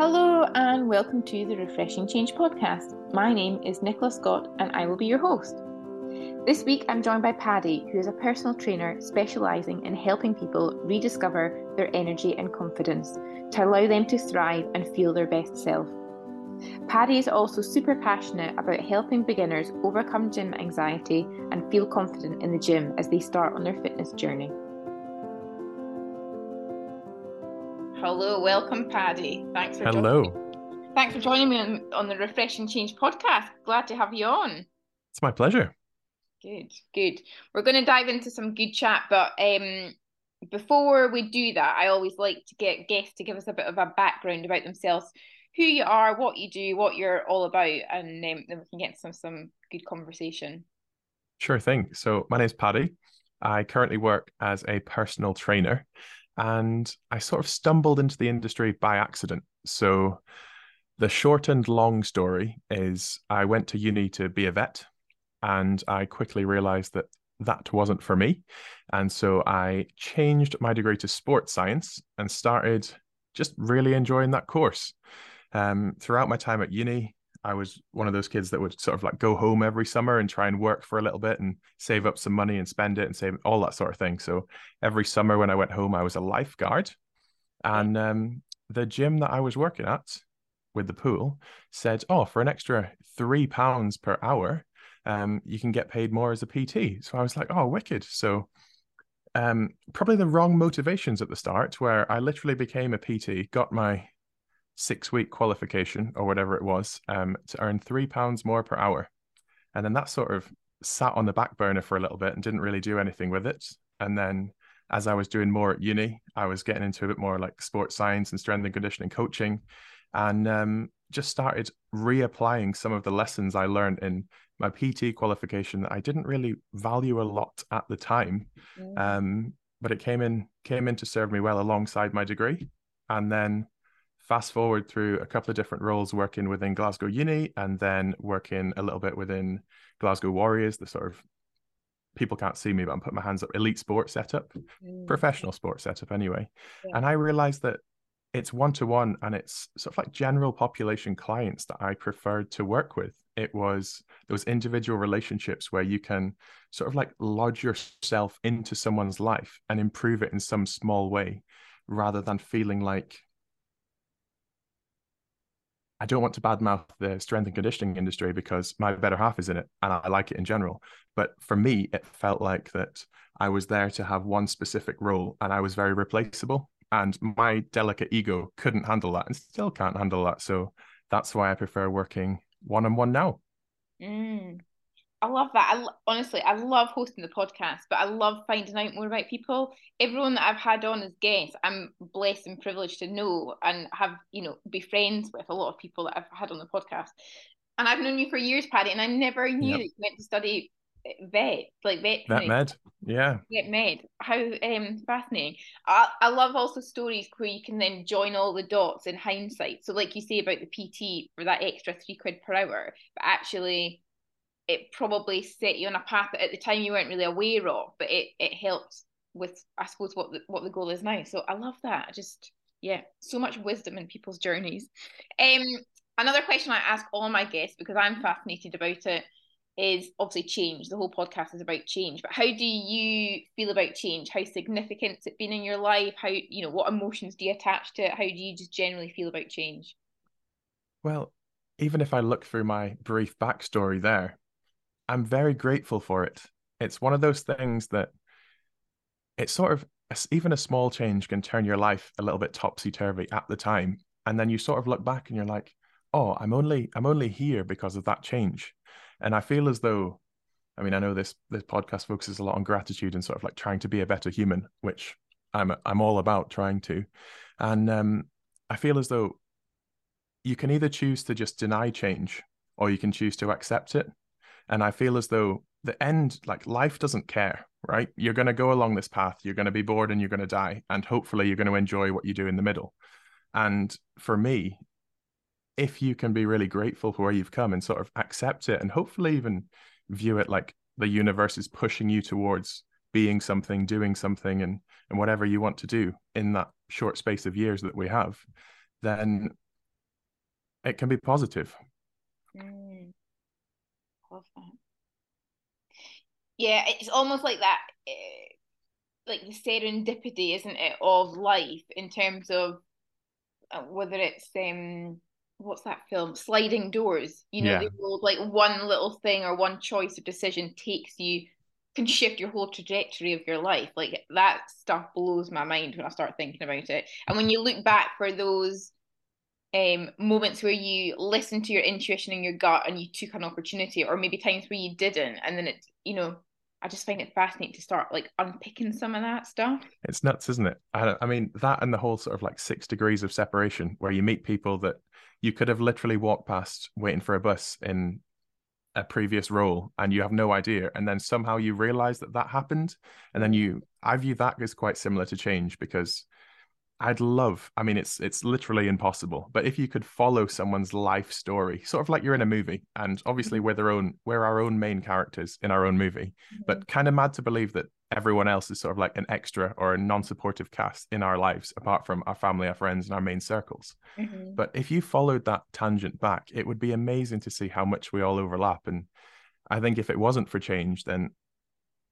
Hello, and welcome to the Refreshing Change podcast. My name is Nicola Scott, and I will be your host. This week, I'm joined by Paddy, who is a personal trainer specialising in helping people rediscover their energy and confidence to allow them to thrive and feel their best self. Paddy is also super passionate about helping beginners overcome gym anxiety and feel confident in the gym as they start on their fitness journey. Hello, welcome, Paddy. Thanks for hello. Joining. Thanks for joining me on, on the Refreshing Change podcast. Glad to have you on. It's my pleasure. Good, good. We're going to dive into some good chat, but um, before we do that, I always like to get guests to give us a bit of a background about themselves, who you are, what you do, what you're all about, and um, then we can get some some good conversation. Sure thing. So my name is Paddy. I currently work as a personal trainer and I sort of stumbled into the industry by accident. So the short and long story is I went to uni to be a vet and I quickly realized that that wasn't for me. And so I changed my degree to sports science and started just really enjoying that course. Um, throughout my time at uni, I was one of those kids that would sort of like go home every summer and try and work for a little bit and save up some money and spend it and save all that sort of thing. So every summer when I went home, I was a lifeguard. And um, the gym that I was working at with the pool said, oh, for an extra three pounds per hour, um, you can get paid more as a PT. So I was like, oh, wicked. So um, probably the wrong motivations at the start, where I literally became a PT, got my six week qualification or whatever it was um, to earn three pounds more per hour. And then that sort of sat on the back burner for a little bit and didn't really do anything with it. And then as I was doing more at uni, I was getting into a bit more like sports science and strength and conditioning coaching and um, just started reapplying some of the lessons I learned in my PT qualification that I didn't really value a lot at the time. Mm. Um, but it came in came in to serve me well alongside my degree. And then fast forward through a couple of different roles working within Glasgow Uni and then working a little bit within Glasgow Warriors, the sort of people can't see me, but I'm putting my hands up, elite sports setup, mm. professional sports setup anyway. Yeah. And I realized that it's one to one and it's sort of like general population clients that I preferred to work with. It was those individual relationships where you can sort of like lodge yourself into someone's life and improve it in some small way rather than feeling like I don't want to badmouth the strength and conditioning industry because my better half is in it and I like it in general. But for me, it felt like that I was there to have one specific role and I was very replaceable. And my delicate ego couldn't handle that and still can't handle that. So that's why I prefer working one on one now. Mm. I love that. I honestly, I love hosting the podcast, but I love finding out more about people. Everyone that I've had on as guests, I'm blessed and privileged to know and have, you know, be friends with a lot of people that I've had on the podcast. And I've known you for years, Paddy, and I never knew yep. that you went to study eh, vet, like vet. Vet med, yeah. Vet med. How um fascinating. I, I love also stories where you can then join all the dots in hindsight. So, like you say about the PT for that extra three quid per hour, but actually it probably set you on a path that at the time you weren't really aware of, but it it helped with I suppose what the what the goal is now. So I love that. I just yeah, so much wisdom in people's journeys. Um, another question I ask all my guests because I'm fascinated about it is obviously change. The whole podcast is about change, but how do you feel about change? How significant has it been in your life? How you know what emotions do you attach to it? How do you just generally feel about change? Well, even if I look through my brief backstory there, I'm very grateful for it. It's one of those things that it's sort of even a small change can turn your life a little bit topsy turvy at the time, and then you sort of look back and you're like, "Oh, I'm only I'm only here because of that change," and I feel as though, I mean, I know this this podcast focuses a lot on gratitude and sort of like trying to be a better human, which I'm I'm all about trying to, and um, I feel as though you can either choose to just deny change or you can choose to accept it and I feel as though the end, like life doesn't care, right? You're going to go along this path, you're going to be bored and you're going to die. And hopefully you're going to enjoy what you do in the middle. And for me, if you can be really grateful for where you've come and sort of accept it and hopefully even view it like the universe is pushing you towards being something, doing something, and and whatever you want to do in that short space of years that we have, then it can be positive. Mm. Love that. Yeah, it's almost like that, uh, like the serendipity, isn't it, of life in terms of uh, whether it's um what's that film sliding doors you know yeah. old, like one little thing or one choice or decision takes you can shift your whole trajectory of your life like that stuff blows my mind when i start thinking about it and when you look back for those um moments where you listen to your intuition and your gut and you took an opportunity or maybe times where you didn't and then it, you know I just find it fascinating to start like unpicking some of that stuff. It's nuts, isn't it? I, I, mean, that and the whole sort of like six degrees of separation where you meet people that you could have literally walked past waiting for a bus in a previous role and you have no idea. And then somehow you realize that that happened. And then you, I view that as quite similar to change because I'd love, I mean, it's it's literally impossible, but if you could follow someone's life story, sort of like you're in a movie, and obviously mm-hmm. we're their own, we're our own main characters in our own movie, mm-hmm. but kind of mad to believe that everyone else is sort of like an extra or a non-supportive cast in our lives, apart from our family, our friends, and our main circles. Mm-hmm. But if you followed that tangent back, it would be amazing to see how much we all overlap. And I think if it wasn't for change, then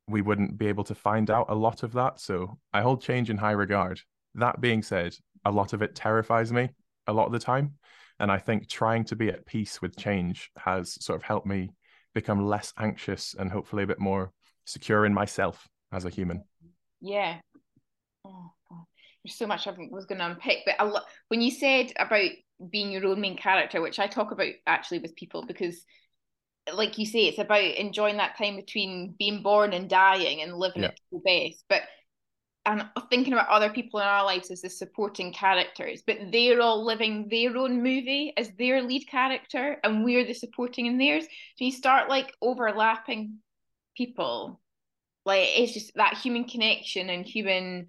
we wouldn't be able to find out a lot of that. So I hold change in high regard that being said, a lot of it terrifies me a lot of the time. And I think trying to be at peace with change has sort of helped me become less anxious and hopefully a bit more secure in myself as a human. Yeah. Oh, God. There's so much I was going to unpick, but lo- when you said about being your own main character, which I talk about actually with people because like you say, it's about enjoying that time between being born and dying and living yeah. it to the best. But and thinking about other people in our lives as the supporting characters, but they're all living their own movie as their lead character, and we're the supporting in theirs. So you start like overlapping people. Like it's just that human connection and human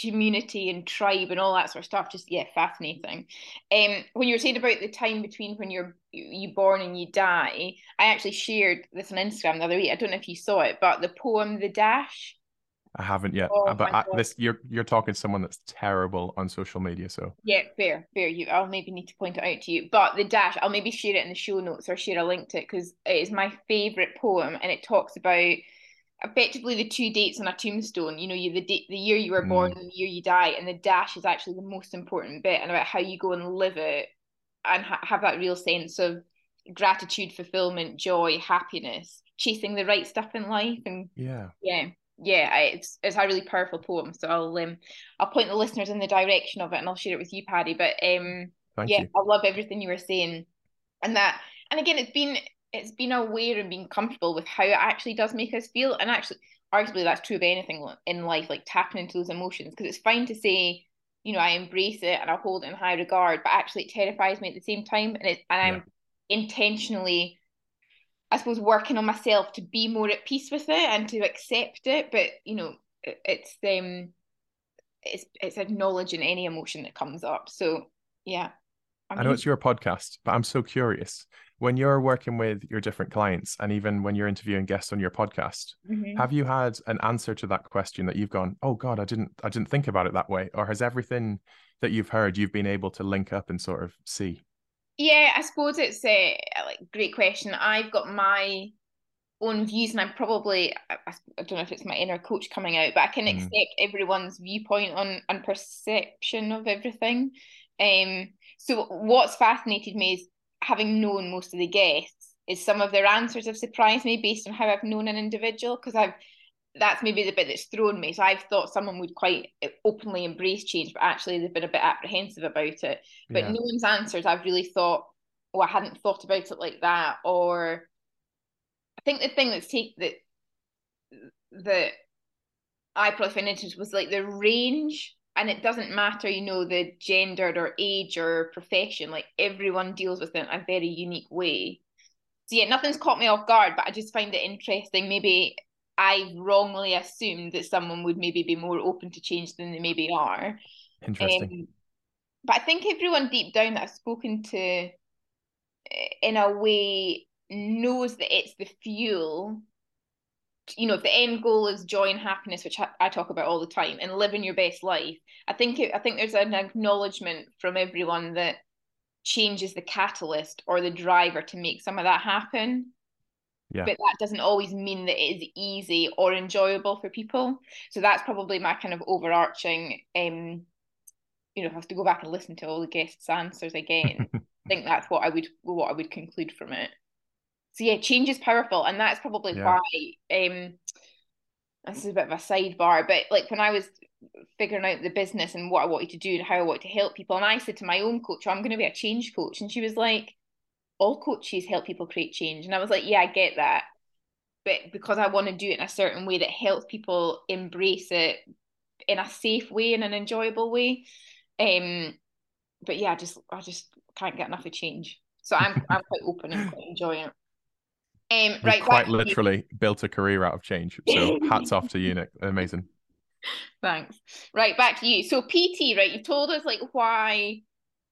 community and tribe and all that sort of stuff. Just yeah, fascinating. Um, when you were saying about the time between when you're you born and you die, I actually shared this on Instagram the other week. I don't know if you saw it, but the poem "The Dash." I haven't yet, oh, but I, this you're you're talking to someone that's terrible on social media. So yeah, fair, fair. You, I'll maybe need to point it out to you. But the dash, I'll maybe share it in the show notes or share a link to it because it is my favorite poem, and it talks about effectively the two dates on a tombstone. You know, you the date, the year you were born, mm. and the year you die, and the dash is actually the most important bit, and about how you go and live it, and ha- have that real sense of gratitude, fulfillment, joy, happiness, chasing the right stuff in life, and yeah, yeah yeah, it's it's a really powerful poem. So I'll um I'll point the listeners in the direction of it, and I'll share it with you, Paddy. But um, Thank yeah, you. I love everything you were saying, and that, and again, it's been it's been aware and being comfortable with how it actually does make us feel, and actually, arguably, that's true of anything in life, like tapping into those emotions, because it's fine to say, you know, I embrace it and I hold it in high regard, but actually, it terrifies me at the same time, and it and I'm intentionally I suppose working on myself to be more at peace with it and to accept it. But you know, it's um, it's it's acknowledging any emotion that comes up. So yeah. I, I know it's your podcast, but I'm so curious. When you're working with your different clients, and even when you're interviewing guests on your podcast, mm-hmm. have you had an answer to that question that you've gone, "Oh God, I didn't, I didn't think about it that way," or has everything that you've heard you've been able to link up and sort of see? Yeah, I suppose it's a like great question. I've got my own views, and I'm probably I, I, don't know if it's my inner coach coming out, but I can mm. accept everyone's viewpoint on and perception of everything. Um, so what's fascinated me is having known most of the guests is some of their answers have surprised me based on how I've known an individual because I've that's maybe the bit that's thrown me. So I've thought someone would quite openly embrace change, but actually they've been a bit apprehensive about it. But yeah. no one's answers, I've really thought, oh, I hadn't thought about it like that. Or I think the thing that's take that that I probably found interesting was like the range. And it doesn't matter, you know, the gendered or age or profession, like everyone deals with it in a very unique way. So yeah, nothing's caught me off guard, but I just find it interesting. Maybe I wrongly assumed that someone would maybe be more open to change than they maybe are. Interesting. Um, but I think everyone deep down that I've spoken to eh, in a way knows that it's the fuel. You know, if the end goal is joy and happiness, which I, talk about all the time, and living your best life, I think it, I think there's an acknowledgement from everyone that change is the catalyst or the driver to make some of that happen. Yeah. But that doesn't always mean that it is easy or enjoyable for people. So that's probably my kind of overarching um you know, have to go back and listen to all the guests' answers again. I think that's what I would what I would conclude from it. So yeah, change is powerful, and that's probably yeah. why um this is a bit of a sidebar, but like when I was figuring out the business and what I wanted to do and how I wanted to help people, and I said to my own coach, oh, I'm going to be a change coach, and she was like, all coaches help people create change, and I was like, yeah, I get that, but because I want to do it in a certain way that helps people embrace it in a safe way and an enjoyable way, um, but yeah, I just I just can't get enough of change, so I'm I'm quite open and quite enjoying it. Um, right, quite literally you. built a career out of change. So hats off to you, Nick. Amazing. Thanks. Right, back to you. So PT, right? You've told us like why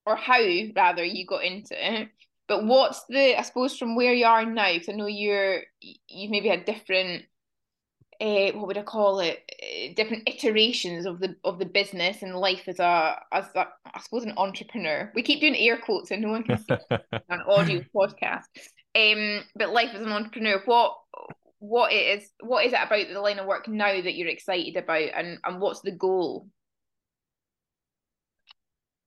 or how rather you got into it. But what's the I suppose from where you are now? Because I know you're you've maybe had different uh, what would I call it? Uh, different iterations of the of the business and life as a as a, I suppose an entrepreneur. We keep doing air quotes and no one can see an audio podcast. Um, but life as an entrepreneur, what what it is, what is it about the line of work now that you're excited about, and and what's the goal?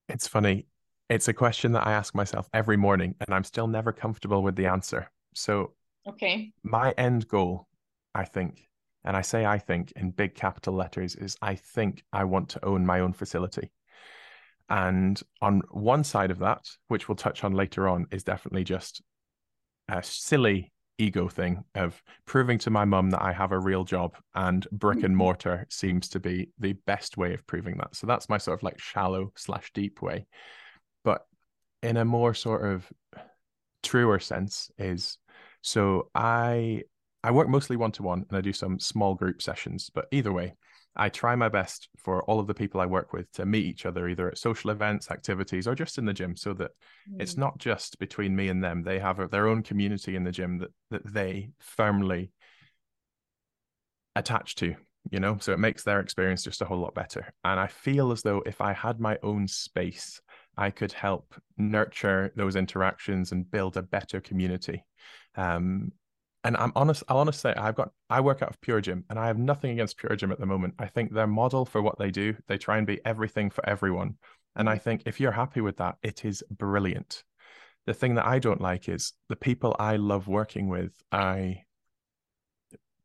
It's funny. It's a question that I ask myself every morning, and I'm still never comfortable with the answer. So, okay, my end goal, I think, and I say I think in big capital letters, is I think I want to own my own facility. And on one side of that, which we'll touch on later on, is definitely just a silly ego thing of proving to my mum that I have a real job and brick and mortar seems to be the best way of proving that. So that's my sort of like shallow slash deep way. In a more sort of truer sense is so I I work mostly one to one and I do some small group sessions, but either way, I try my best for all of the people I work with to meet each other either at social events, activities, or just in the gym, so that mm. it's not just between me and them. They have a, their own community in the gym that that they firmly attach to, you know. So it makes their experience just a whole lot better. And I feel as though if I had my own space, I could help nurture those interactions and build a better community. Um, and I'm honest, I'll honestly say I've got I work out of Pure Gym and I have nothing against Pure Gym at the moment. I think their model for what they do, they try and be everything for everyone. And I mm-hmm. think if you're happy with that, it is brilliant. The thing that I don't like is the people I love working with, I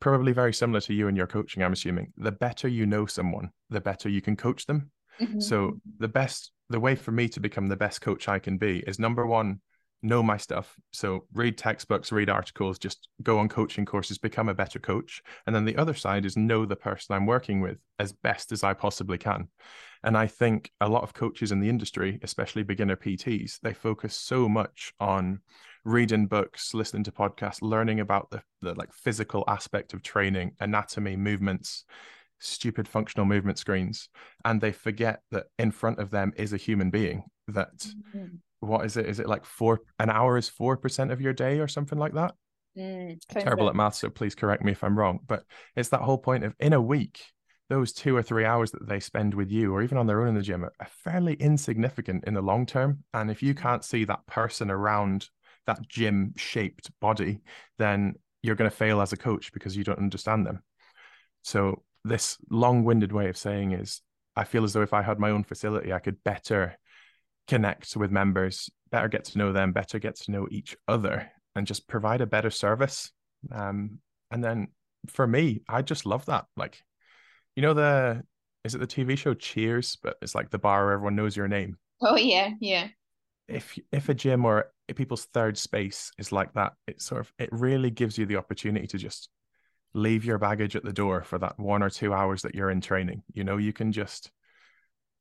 probably very similar to you and your coaching, I'm assuming. The better you know someone, the better you can coach them. Mm-hmm. So the best the way for me to become the best coach I can be is number one, know my stuff. So read textbooks, read articles, just go on coaching courses, become a better coach. And then the other side is know the person I'm working with as best as I possibly can. And I think a lot of coaches in the industry, especially beginner PTs, they focus so much on reading books, listening to podcasts, learning about the, the like physical aspect of training, anatomy, movements, stupid functional movement screens. And they forget that in front of them is a human being that mm-hmm what is it? Is it like four? An hour is four percent of your day or something like that. Mm, Terrible at math, so please correct me if I'm wrong. But it's that whole point of in a week, those two or three hours that they spend with you, or even on their own in the gym, are fairly insignificant in the long term. And if you can't see that person around that gym shaped body, then you're going to fail as a coach because you don't understand them. So, this long winded way of saying is I feel as though if I had my own facility, I could better connect with members, better get to know them, better get to know each other, and just provide a better service. Um, and then for me, I just love that. Like, you know, the is it the TV show Cheers? But it's like the bar where everyone knows your name. Oh yeah, yeah. If if a gym or people's third space is like that, it sort of it really gives you the opportunity to just leave your baggage at the door for that one or two hours that you're in training. You know, you can just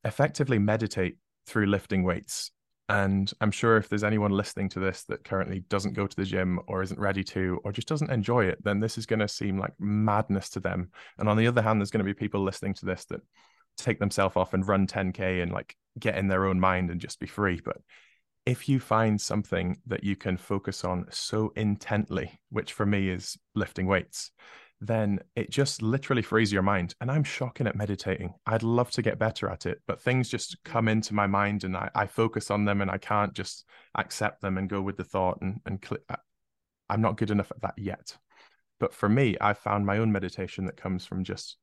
effectively meditate through lifting weights. And I'm sure if there's anyone listening to this that currently doesn't go to the gym or isn't ready to, or just doesn't enjoy it, then this is going to seem like madness to them. And on the other hand, there's going to be people listening to this that take themselves off and run 10K and like get in their own mind and just be free. But if you find something that you can focus on so intently, which for me is lifting weights, then it just literally frees your mind. And I'm shocking at meditating. I'd love to get better at it, but things just come into my mind and I, I focus on them and I can't just accept them and go with the thought and, and cl- I'm not good enough at that yet. But for me, I found my own meditation that comes from just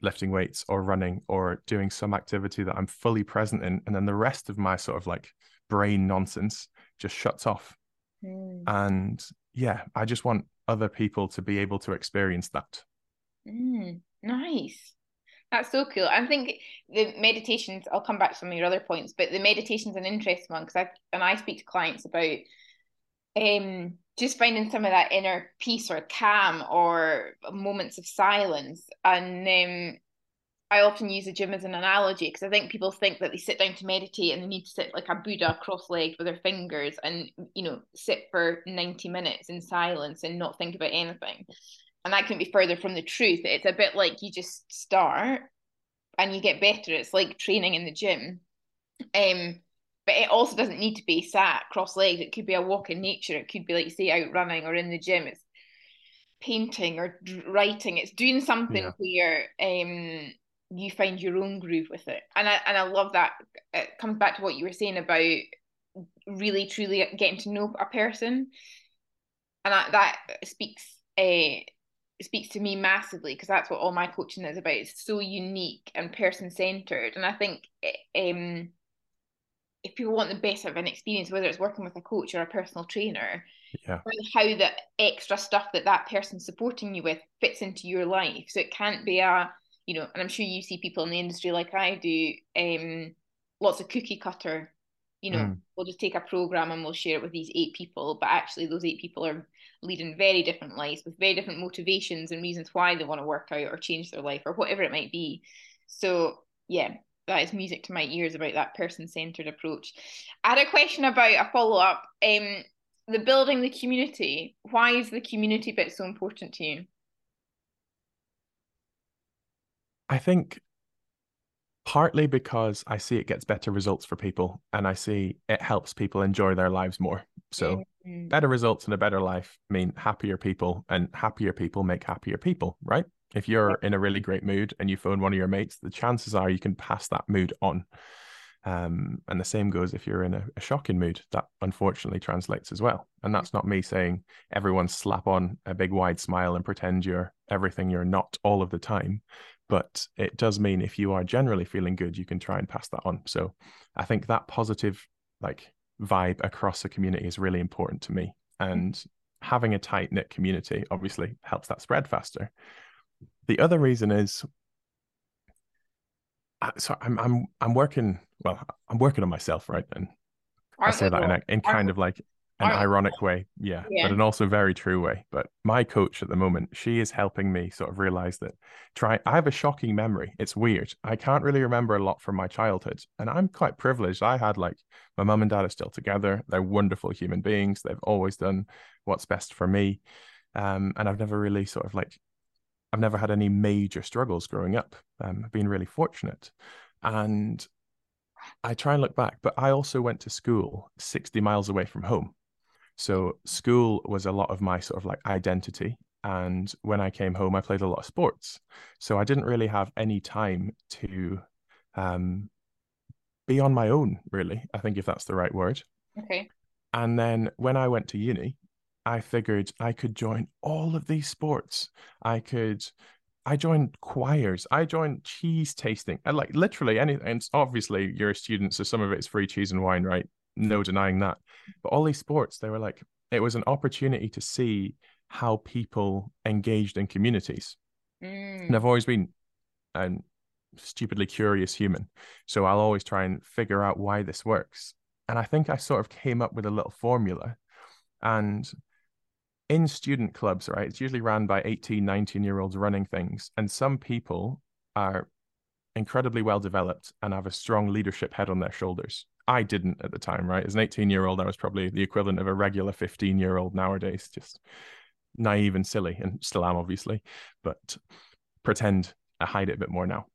lifting weights or running or doing some activity that I'm fully present in. And then the rest of my sort of like brain nonsense just shuts off. Mm. And yeah, I just want other people to be able to experience that. Mm, nice. That's so cool. I think the meditations, I'll come back to some of your other points, but the meditation's an interesting one because I and I speak to clients about um just finding some of that inner peace or calm or moments of silence. And um I often use the gym as an analogy because I think people think that they sit down to meditate and they need to sit like a Buddha cross-legged with their fingers and you know sit for 90 minutes in silence and not think about anything. And that can't be further from the truth. It's a bit like you just start and you get better. It's like training in the gym. Um, but it also doesn't need to be sat cross-legged. It could be a walk in nature. It could be like say out running or in the gym. It's painting or writing. It's doing something yeah. where um you find your own groove with it. And I and I love that. It comes back to what you were saying about really truly getting to know a person. And I, that speaks uh, speaks to me massively because that's what all my coaching is about. It's so unique and person centered and I think um if people want the best of an experience whether it's working with a coach or a personal trainer yeah. how the extra stuff that that person's supporting you with fits into your life. So it can't be a you know, and I'm sure you see people in the industry like I do, um, lots of cookie cutter. You know, mm. we'll just take a program and we'll share it with these eight people, but actually those eight people are leading very different lives with very different motivations and reasons why they want to work out or change their life or whatever it might be. So yeah, that is music to my ears about that person-centered approach. I had a question about a follow-up. Um, the building the community. Why is the community bit so important to you? I think partly because I see it gets better results for people and I see it helps people enjoy their lives more. So mm-hmm. better results and a better life mean happier people and happier people make happier people, right? If you're in a really great mood and you phone one of your mates, the chances are you can pass that mood on. Um, and the same goes if you're in a, a, shocking mood, that unfortunately translates as well. And that's not me saying everyone slap on a big wide smile and pretend you're everything you're not all of the time but it does mean if you are generally feeling good you can try and pass that on. So i think that positive like vibe across a community is really important to me and having a tight knit community obviously helps that spread faster. The other reason is so i'm i'm i'm working well i'm working on myself right and i say that in, in kind of like an ironic way yeah, yeah, but an also very true way. But my coach at the moment she is helping me sort of realize that try i have a shocking memory. It's weird. I can't really remember a lot from my childhood and i'm quite privileged. I had like my mum and dad are still together. They're wonderful human beings. They've always done what's best for me um, and i've never really sort of like i've never had any major struggles growing up. Um, i've been really fortunate. And I try and look back, but I also went to school 60 miles away from home. So school was a lot of my sort of like identity. And when I came home, I played a lot of sports. So I didn't really have any time to um, be on my own, really. I think if that's the right word. Okay. And then when I went to uni, I figured I could join all of these sports. I could I joined choirs. I joined cheese tasting. And like literally anything. And obviously you're a student, so some of it is free cheese and wine, right? No denying that. But all these sports, they were like, it was an opportunity to see how people engaged in communities. Mm. And I've always been a stupidly curious human. So I'll always try and figure out why this works. And I think I sort of came up with a little formula. And in student clubs, right, it's usually ran by 18, 19 year olds running things. And some people are incredibly well developed and have a strong leadership head on their shoulders. I didn't at the time, right? As an 18 year old, I was probably the equivalent of a regular 15 year old nowadays, just naive and silly, and still am, obviously, but pretend I hide it a bit more now.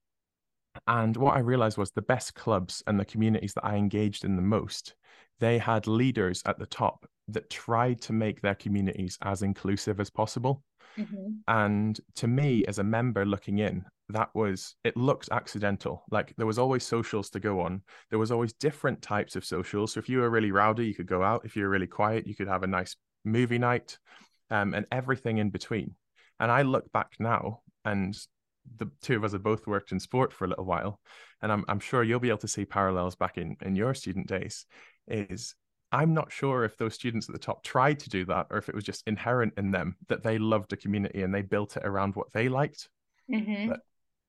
And what I realized was the best clubs and the communities that I engaged in the most, they had leaders at the top that tried to make their communities as inclusive as possible. Mm-hmm. And to me, as a member looking in, that was it looked accidental. Like there was always socials to go on. There was always different types of socials. So if you were really rowdy you could go out. If you were really quiet you could have a nice movie night um, and everything in between. And i look back now and the two of us have both worked in sport for a little while and i'm, I'm sure you'll be able to see parallels back in in your student days is i'm not sure if those students at the top tried to do that or if it was just inherent in them that they loved a community and they built it around what they liked. Mm-hmm. but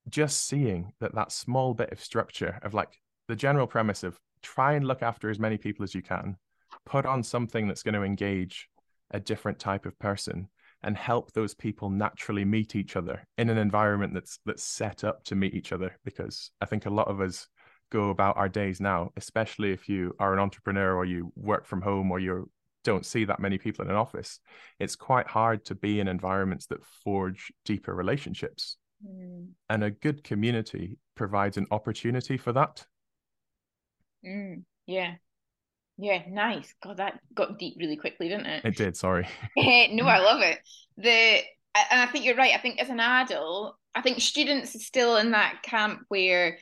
just seeing that that small bit of structure of like the general premise of try and look after as many people as you can put on something that's going to engage a different type of person and help those people naturally meet each other in an environment that's that's set up to meet each other. Because i think a lot of us go about our days now especially if you are an entrepreneur or you work from home or you don't see that many people in an office it's quite hard to be in environments that forge deeper relationships Mm. And a good community provides an opportunity for that. Mm. Yeah. Yeah, nice. God, that got deep really quickly, didn't it? It did, sorry. no, I love it. The and I think you're right. I think as an adult, I think students are still in that camp where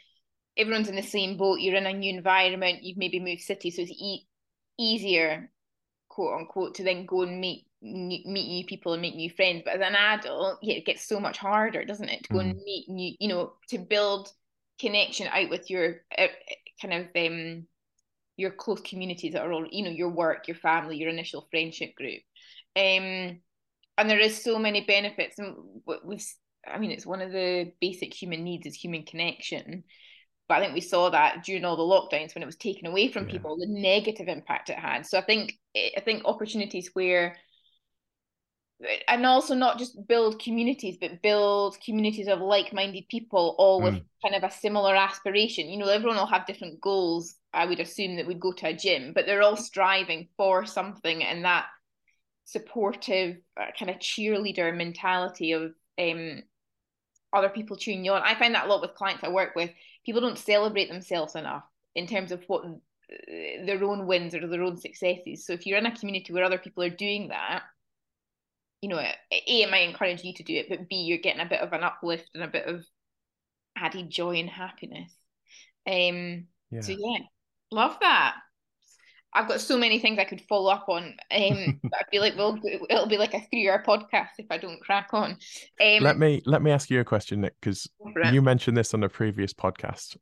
everyone's in the same boat. You're in a new environment. You've maybe moved city, so it's e- easier, quote unquote, to then go and meet meet new people and make new friends. But as an adult, yeah, it gets so much harder, doesn't it, to go mm. and meet new, you know, to build connection out with your uh, kind of um your close communities that are all, you know, your work, your family, your initial friendship group. Um, and there is so many benefits, and we've, I mean, it's one of the basic human needs is human connection. But I think we saw that during all the lockdowns when it was taken away from yeah. people, the negative impact it had. So I think I think opportunities where and also not just build communities but build communities of like-minded people all with mm. kind of a similar aspiration. You know everyone will have different goals i would assume that we'd go to a gym but they're all striving for something and that supportive uh, kind of cheerleader mentality of um other people cheering you on. I find that a lot with clients i work with. People don't celebrate themselves enough in terms of what uh, their own wins or their own successes. So if you're in a community where other people are doing that you know, A, it might encourage you to do it, but B, you're getting a bit of an uplift and a bit of added joy and happiness. Um, yeah. So, yeah, love that. I've got so many things I could follow up on. Um, I feel like we'll it'll be like a three-hour podcast if I don't crack on. Um, let me let me ask you a question, Nick, because you mentioned this on a previous podcast,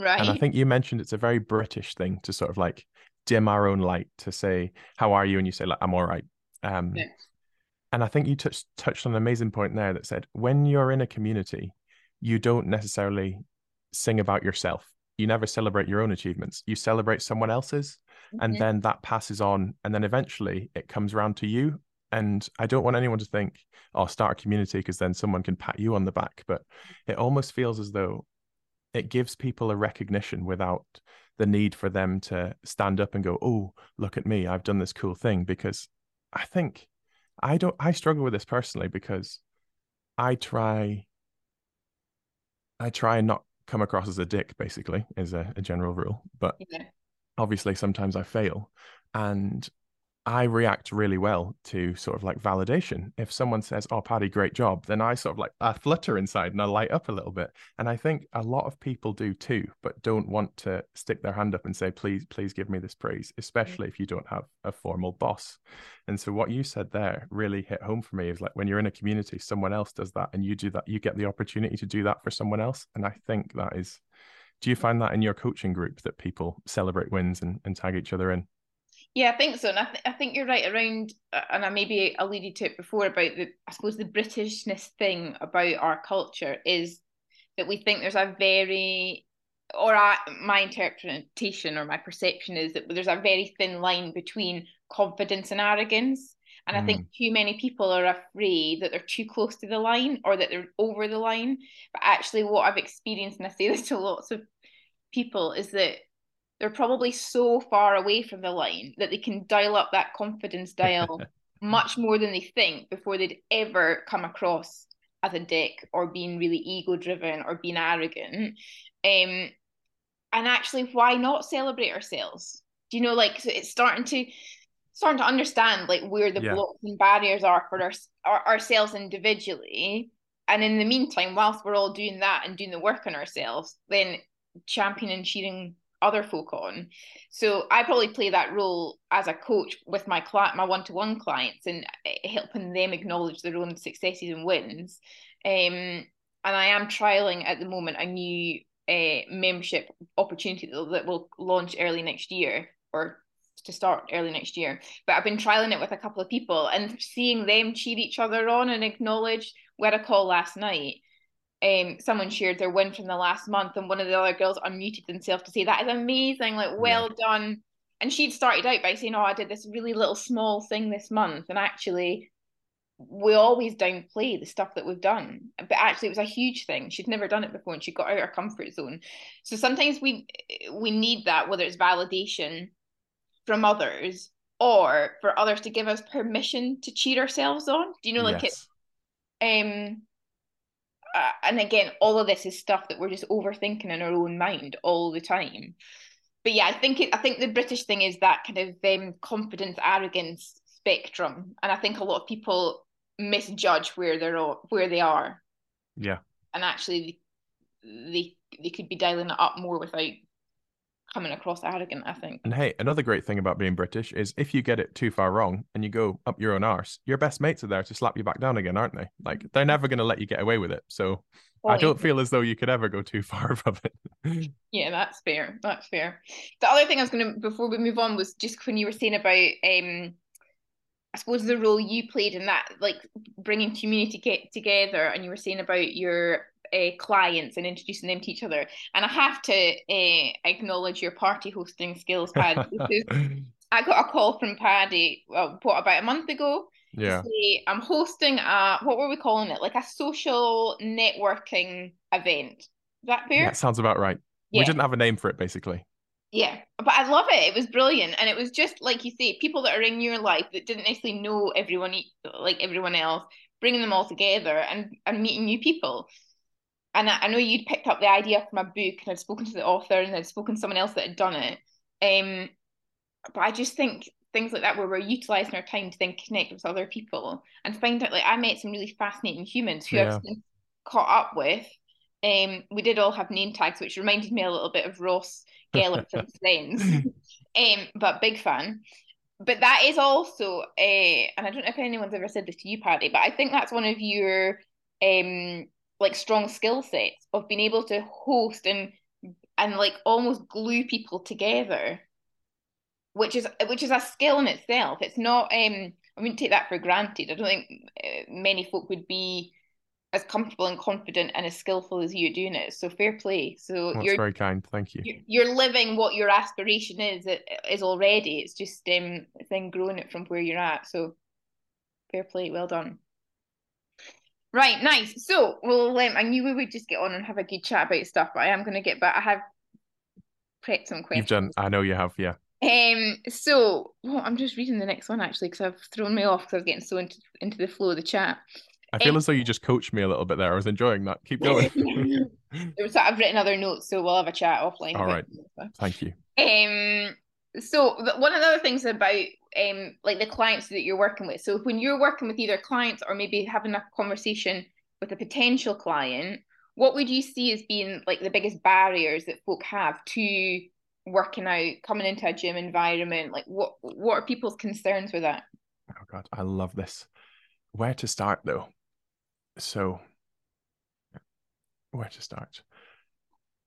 right? And I think you mentioned it's a very British thing to sort of like dim our own light to say, "How are you?" and you say, "Like I'm all right." Um, yeah and I think you touched touched on an amazing point there that said when you're in a community, you don't necessarily sing about yourself. You never celebrate your own achievements. You celebrate someone else's, mm-hmm. and then that passes on, and then eventually it comes around to you. And I don't want anyone to think, "Oh, start a community," because then someone can pat you on the back. But it almost feels as though it gives people a recognition without the need for them to stand up and go, "Oh, look at me! I've done this cool thing." Because I think I don't I struggle with this personally because I try I try and not come across as a dick basically is a, a general rule but yeah. obviously sometimes I fail and I react really well to sort of like validation. If someone says, "Oh, Paddy, great job," then I sort of like I flutter inside and I light up a little bit. And I think a lot of people do too, but don't want to stick their hand up and say, "Please, please give me this praise," especially if you don't have a formal boss. And so what you said there really hit home for me. Is like when you're in a community, someone else does that, and you do that, you get the opportunity to do that for someone else. And I think that is. Do you find that in your coaching group that people celebrate wins and, and tag each other in? Yeah, I think so, and I, th- I think you're right around, uh, and I maybe alluded to it before about the, I suppose the Britishness thing about our culture is that we think there's a very, or I, my interpretation or my perception is that there's a very thin line between confidence and arrogance, and mm. I think mm. too many people are afraid that they're too close to the line or that they're over the line. But actually, what I've experienced, and I say this to lots of people, is that they're probably so far away from the line that they can dial up that confidence dial much more than they think before they'd ever come across as a dick or being really ego driven or being arrogant. Um, and actually, why not celebrate ourselves? Do you know, like, so it's starting to starting to understand like where the Yeah. blocks and barriers are for our, our ourselves individually. And in the meantime, whilst we're all doing that and doing the work on ourselves, then championing and cheering other folk on. So I probably play that role as a coach with my client, my one-to-one clients, and eh, helping them acknowledge their own successes and wins. Um, and I am trialing at the moment a new uh, membership opportunity that will launch early next year or to start early next year. But I've been trialing it with a couple of people and seeing them cheer each other on and acknowledge. We had a call last night. Um, someone shared their win from the last month, and one of the other girls unmuted themselves to say, That is amazing, like, well yeah. done. And she'd started out by saying, Oh, I did this really little small thing this month. And actually, we always downplay the stuff that we've done but actually it was a huge thing she'd never done it before and she got out of her comfort zone so sometimes we we need that whether it's validation from others or for others to give us permission to cheat ourselves on do you know like yes. it um uh, and again all of this is stuff that we're just overthinking in our own mind all the time. But yeah i think it, i think the british thing is that kind of um, confidence arrogance spectrum and i think a lot of people misjudge where they're where they are. Yeah. And actually they they could be dialing it up more without coming across arrogant, I think. And hey, another great thing about being British is if you get it too far wrong and you go up your own arse, your best mates are there to slap you back down again, aren't they? Like they're never going to let you get away with it. So I don't feel as though you could ever go too far from it. yeah, that's fair. That's fair. The other thing I was going to, before we move on, was just when you were saying about, um, I suppose the role you played in that, like bringing community get together, and you were saying about your uh, clients and introducing them to each other. And I have to uh, acknowledge your party hosting skills, Paddy, because I got a call from Paddy, well, what, about a month ago? Yeah. Say, I'm hosting a, what were we calling it? Like a social networking event. Is that fair? That sounds about right. Yeah. We didn't have a name for it, basically. Yeah, but I love it. It was brilliant, and it was just like you say, people that are in your life that didn't necessarily know everyone like everyone else, bringing them all together and and meeting new people and I, I, know you'd picked up the idea from a book and I'd spoken to the author and I'd spoken to someone else that had done it. Um, but I just think things like that where we're utilizing our time to then connect with other people and find out like I met some really fascinating humans who yeah. I've caught up with. Um, we did all have name tags, which reminded me a little bit of Ross Geller from Friends. um, but big fan. But that is also, uh, and I don't know if anyone's ever said this to you, Paddy, but I think that's one of your um like strong skill sets of being able to host and and like almost glue people together which is which is a skill in itself. It's not um i wouldn't take that for granted. I don't think uh, many folk would be as comfortable and confident and as skillful as you doing it. So fair play. So That's you're very kind. Thank you. you're living what your aspiration is it is already. It's just um then growing it from where you're at. So fair play. Well done Right, nice. So, well, um, I knew we would just get on and have a good chat about stuff, but I am going to get back. I have prepped some questions. You've done. I know you have. Yeah. Um. So, well, I'm just reading the next one actually because I've thrown me off because I was getting so into into the flow of the chat. I feel um, as though you just coached me a little bit there. I was enjoying that. Keep going. I've written other notes, so we'll have a chat offline. All right. Thank you. Um. So one of the other things about um like the clients that you're working with. So when you're working with either clients or maybe having a conversation with a potential client, what would you see as being like the biggest barriers that folk have to working out, coming into a gym environment? Like what what are people's concerns with that? Oh god, I love this. Where to start though? So where to start?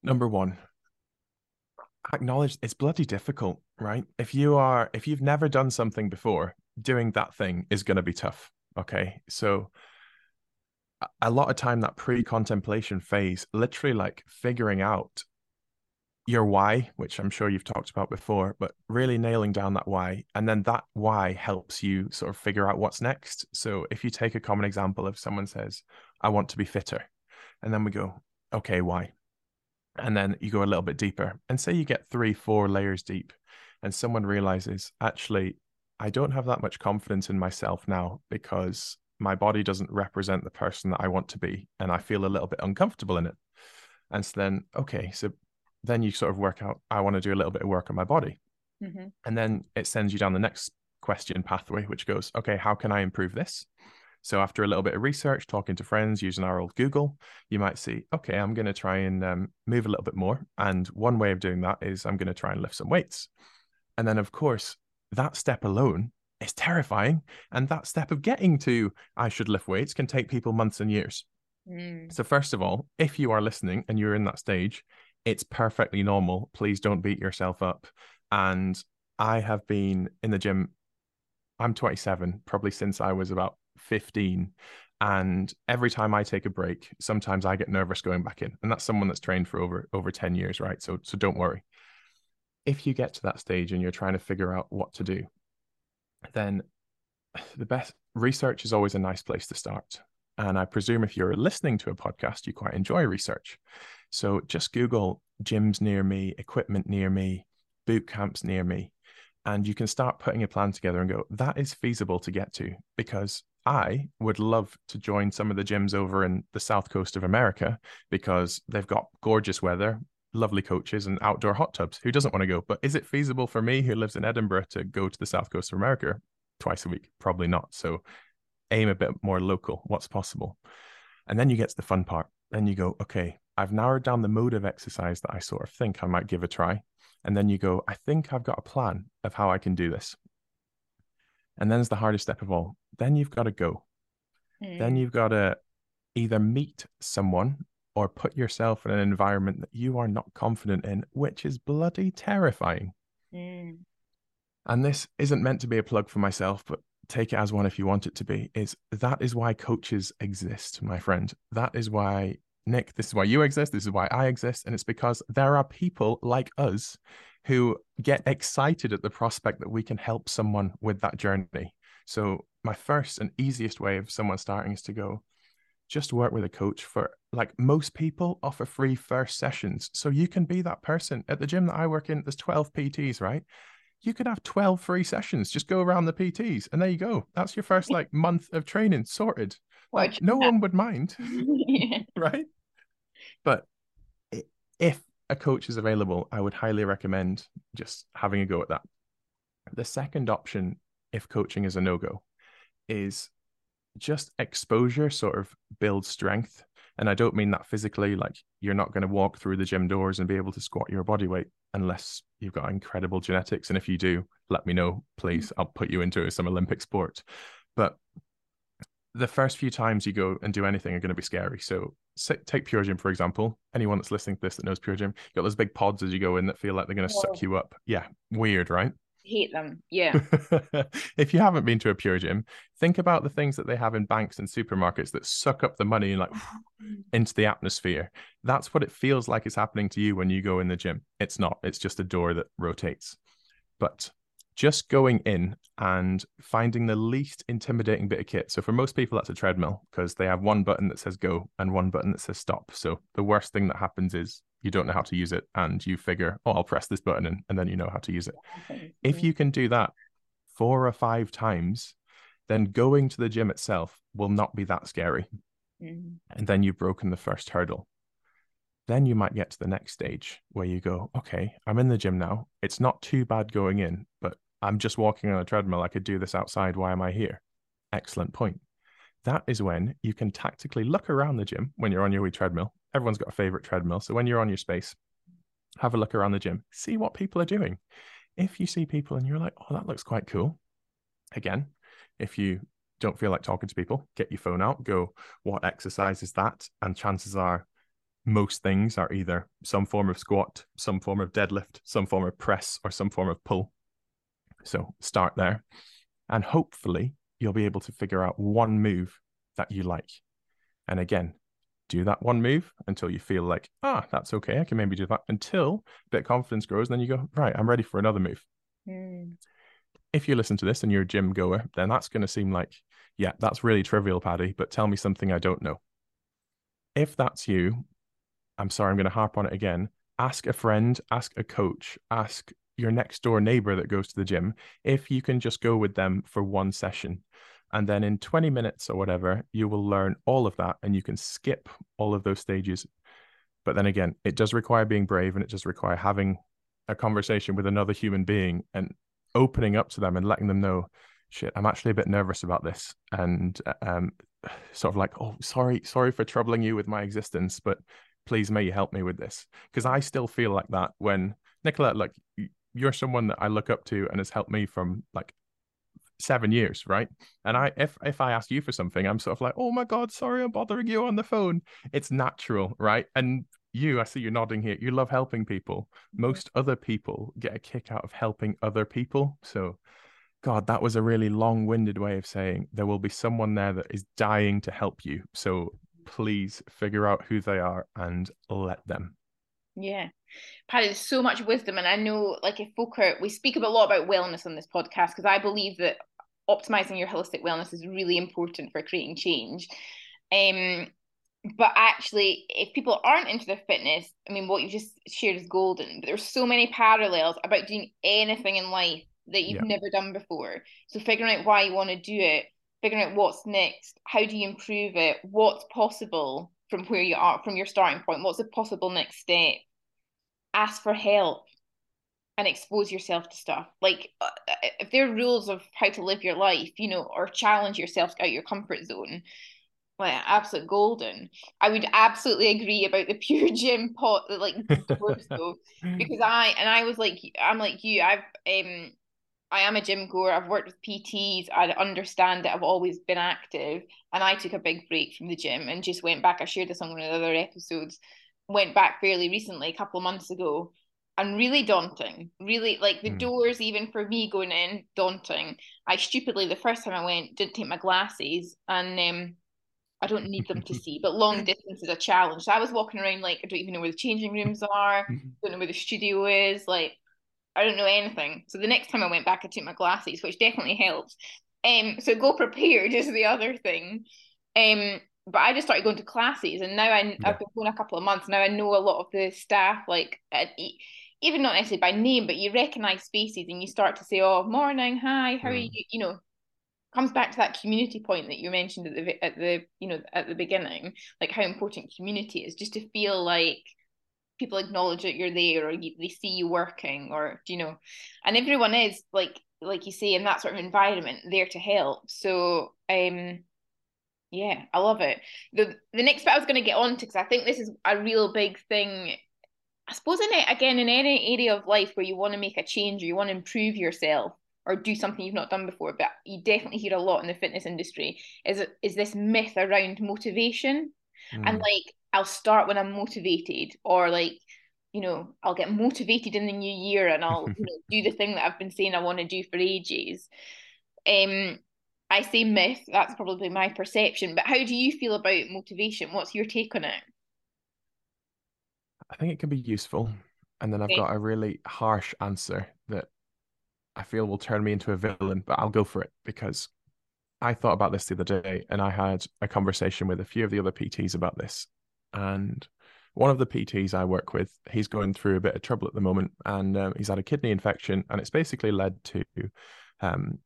Number one, acknowledge it's bloody difficult, right? If you are, if you've never done something before, doing that thing is going to be tough. Okay. So, a lot of time, that pre contemplation phase, literally like figuring out your why, which I'm sure you've talked about before, but really nailing down that why. And then that why helps you sort of figure out what's next. So, if you take a common example, if someone says, I want to be fitter, and then we go, okay, why? And then you go a little bit deeper and say you get three four layers deep and someone realizes actually i don't have that much confidence in myself now because my body doesn't represent the person that i want to be and i feel a little bit uncomfortable in it and so then okay so then you sort of work out i want to do a little bit of work on my body mm-hmm. and then it sends you down the next question pathway, which goes, okay, how can I improve this? So after a little bit of research, talking to friends, using our old Google, you might see, okay, I'm going to try and um, move a little bit more. And one way of doing that is I'm going to try and lift some weights. And then, of course, that step alone is terrifying. And that step of getting to I should lift weights can take people months and years. Mm. So, first of all, if you are listening and you're in that stage, it's perfectly normal. Please don't beat yourself up. And I have been in the gym, I'm 27, probably since I was about 15 and every time i take a break sometimes i get nervous going back in and that's someone that's trained for over over 10 years right? So so don't worry. If you get to that stage and you're trying to figure out what to do then the best research is always a nice place to start. And i presume if you're listening to a podcast you quite enjoy research. So just google gyms near me equipment near me boot camps near me and you can start putting a plan together and go that is feasible to get to because I would love to join some of the gyms over in the south coast of America because they've got gorgeous weather, lovely coaches, and outdoor hot tubs. Who doesn't want to go? But is it feasible for me who lives in Edinburgh to go to the south coast of America twice a week? Probably not. So aim a bit more local. What's possible? And then you get to the fun part. Then you go, okay, I've narrowed down the mode of exercise that I sort of think I might give a try. And then you go, I think I've got a plan of how I can do this. And then it's the hardest step of all. Then you've got to go. Mm. Then you've got to either meet someone or put yourself in an environment that you are not confident in, which is bloody terrifying. Mm. And this isn't meant to be a plug for myself, but take it as one if you want it to be. Is that is why coaches exist, my friend. That is why Nick, this is why you exist. This is why I exist. And it's because there are people like us who get excited at the prospect that we can help someone with that journey. So, my first and easiest way of someone starting is to go just work with a coach for like most people offer free first sessions. So, you can be that person at the gym that I work in. There's 12 PTs, right? You could have 12 free sessions. Just go around the PTs and there you go. That's your first like month of training sorted. Like, no one would mind, right? But if a coach is available, I would highly recommend just having a go at that. The second option, if coaching is a no go, is just exposure sort of builds strength. And I don't mean that physically, like you're not going to walk through the gym doors and be able to squat your body weight unless you've got incredible genetics. And if you do, let me know, please. I'll put you into some Olympic sport. But the first few times you go and do anything are going to be scary. So take Pure Gym for example. Anyone that's listening to this that knows Pure Gym, you got those big pods as you go in that feel like they're going to suck you up. Yeah, weird, right? Hate them. Yeah. if you haven't been to a Pure Gym, think about the things that they have in banks and supermarkets that suck up the money and like into the atmosphere. That's what it feels like is happening to you when you go in the gym. It's not. It's just a door that rotates. But just going in and finding the least intimidating bit of kit. So for most people, that's a treadmill because they have one button that says go and one button that says stop. So the worst thing that happens is you don't know how to use it and you figure, oh, I'll press this button and, and then you know how to use it. If you can do that four or five times, then going to the gym itself will not be that scary. Mm-hmm. And then you've broken the first hurdle then you might get to the next stage where you go, okay, I'm in the gym now. It's not too bad going in, but I'm just walking on a treadmill. I could do this outside. Why am I here? Excellent point. That is when you can tactically look around the gym when you're on your wee treadmill. Everyone's got a favorite treadmill. So when you're on your space, have a look around the gym, see what people are doing. If you see people and you're like, oh, that looks quite cool. Again, if you don't feel like talking to people, get your phone out, go, what exercise is that? And chances are most things are either some form of squat, some form of deadlift, some form of press, or some form of pull. So start there. And hopefully you'll be able to figure out one move that you like. And again, do that one move until you feel like, ah, that's okay. I can maybe do that until a bit confidence grows. And then you go, right, I'm ready for another move. Mm. If you listen to this and you're a gym goer, then that's going to seem like, yeah, that's really trivial, Paddy, but tell me something I don't know. If that's you, I'm sorry, I'm going to harp on it again. Ask a friend, ask a coach, ask your next door neighbor that goes to the gym if you can just go with them for one session. And then in 20 minutes or whatever, you will learn all of that and you can skip all of those stages. But then again, it does require being brave and it does require having a conversation with another human being. And opening up to them and letting them know, shit, I'm actually a bit nervous about this, and um, sort of like, oh, sorry, sorry for troubling you with my existence, but please may you help me with this because I still feel like that when Nicola, like you're someone that I look up to and has helped me from like seven years, right? And I if if I ask you for something, I'm sort of like, oh my god, sorry, I'm bothering you on the phone. It's natural, right? And you, I see you're nodding here. You love helping people. Mm-hmm. Most other people get a kick out of helping other people. So, God, that was a really long-winded way of saying there will be someone there that is dying to help you. So please figure out who they are and let them. Yeah. Paddy, there's so much wisdom. And I know, like, if folk are, we speak about a lot about wellness on this podcast because I believe that optimizing your holistic wellness is really important for creating change. Um, but actually, if people aren't into their fitness, I mean, what you just shared is golden. But there's so many parallels about doing anything in life that you've yeah. never done before. So figuring out why you want to do it, figuring out what's next, how do you improve it, what's possible from where you are, from your starting point, what's the possible next step. Ask for help and expose yourself to stuff. Like uh, if there are rules of how to live your life, you know, or challenge yourself out your comfort zone, like absolute golden. I would absolutely agree about the pure gym pot, like though, because I and I was like, I'm like you. I've um, I am a gym goer. I've worked with PTs. I understand that I've always been active, and I took a big break from the gym and just went back. I shared this on one of the other episodes. Went back fairly recently, a couple of months ago, and really daunting. Really, like the mm. doors, even for me going in, daunting. I stupidly the first time I went didn't take my glasses, and um, I don't need them to see. But long distance is a challenge. So I was walking around like I don't even know where the changing rooms are. don't know where the studio is. Like I don't know anything. So the next time I went back, I took my glasses, which definitely helps. Um, so go prepared is the other thing. Um, but I just started going to classes, and now I, yeah. I've been going a couple of months. Now I know a lot of the staff, like at, even not necessarily by name, but you recognize faces, and you start to say, "Oh, morning, hi, how mm. are you?" You know, comes back to that community point that you mentioned at the at the you know at the beginning like how important community is just to feel like people acknowledge that you're there or you, they see you working or do you know? And everyone is like like you say in that sort of environment there to help. So um yeah i love it. The the next bit i was going to get on to because i think this is a real big thing i suppose in it again in any area of life where you want to make a change or you want to improve yourself or do something you've not done before, but you definitely hear a lot in the fitness industry is is this myth around motivation, mm. and like I'll start when I'm motivated, or like you know I'll get motivated in the new year and I'll you know, do the thing that I've been saying I want to do for ages. Um, I say myth. That's probably my perception. But how do you feel about motivation? What's your take on it? I think it can be useful. And then I've okay. got a really harsh answer that I feel will turn me into a villain, but I'll go for it because I thought about this the other day and I had a conversation with a few of the other PTs about this. And one of the PTs I work with, he's going through a bit of trouble at the moment and um, he's had a kidney infection and it's basically led to um,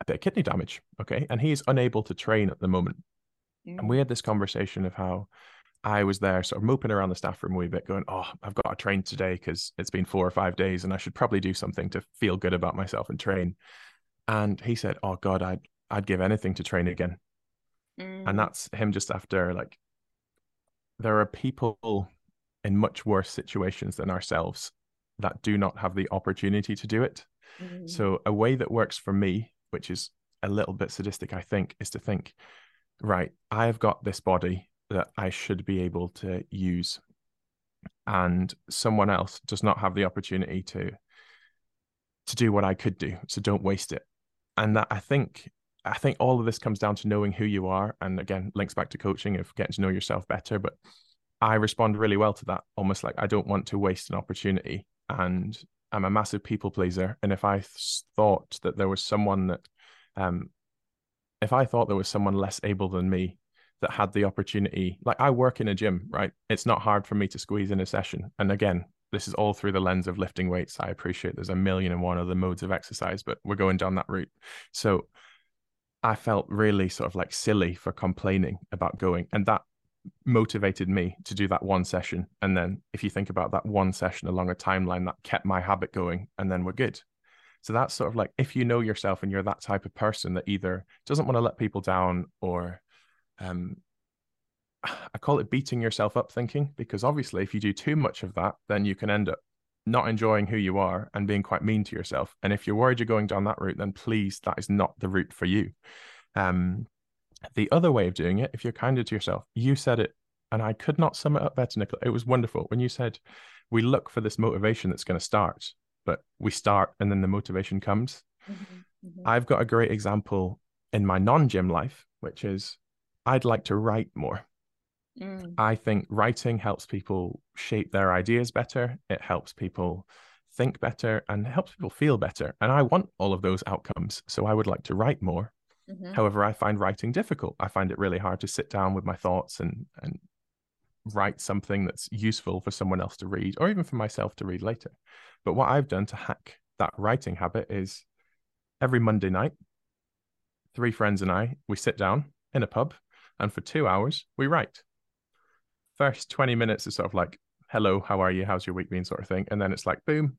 a bit of kidney damage. Okay. And he's unable to train at the moment. Mm. And we had this conversation of how I was there sort of moping around the staff room a wee bit, going, Oh, I've got to train today because it's been four or five days and I should probably do something to feel good about myself and train. And he said, Oh God, I'd I'd give anything to train again. Mm. And that's him just after like there are people in much worse situations than ourselves that do not have the opportunity to do it. Mm. So a way that works for me, which is a little bit sadistic, I think, is to think, right, I've got this body that I should be able to use and someone else does not have the opportunity to to do what I could do so don't waste it and that I think I think all of this comes down to knowing who you are and again links back to coaching of getting to know yourself better but I respond really well to that almost like I don't want to waste an opportunity and I'm a massive people pleaser and if I thought that there was someone that um if I thought there was someone less able than me that had the opportunity like i work in a gym right? It's not hard for me to squeeze in a session and again this is all through the lens of lifting weights. I appreciate there's a million and one other modes of exercise but we're going down that route. So i felt really sort of like silly for complaining about going and that motivated me to do that one session. And then if you think about that one session along a timeline that kept my habit going and then we're good. So that's sort of like if you know yourself and you're that type of person that either doesn't want to let people down or um I call it beating yourself up thinking because obviously if you do too much of that, then you can end up not enjoying who you are and being quite mean to yourself. And if you're worried you're going down that route, then please, that is not the route for you. Um, the other way of doing it, if you're kinder to yourself, you said it, and I could not sum it up better, Nicola. It was wonderful when you said we look for this motivation that's going to start, but we start and then the motivation comes. Mm-hmm, mm-hmm. I've got a great example in my non gym life, which is I'd like to write more. Mm. I think writing helps people shape their ideas better. It helps people think better and helps people feel better. And I want all of those outcomes. So I would like to write more. Mm-hmm. However, I find writing difficult. I find it really hard to sit down with my thoughts and and write something that's useful for someone else to read or even for myself to read later. But what I've done to hack that writing habit is every Monday night, three friends and I, we sit down in a pub and for two hours we write first 20 minutes is sort of like, hello, how are you? How's your week been? sort of thing. And then it's like, boom,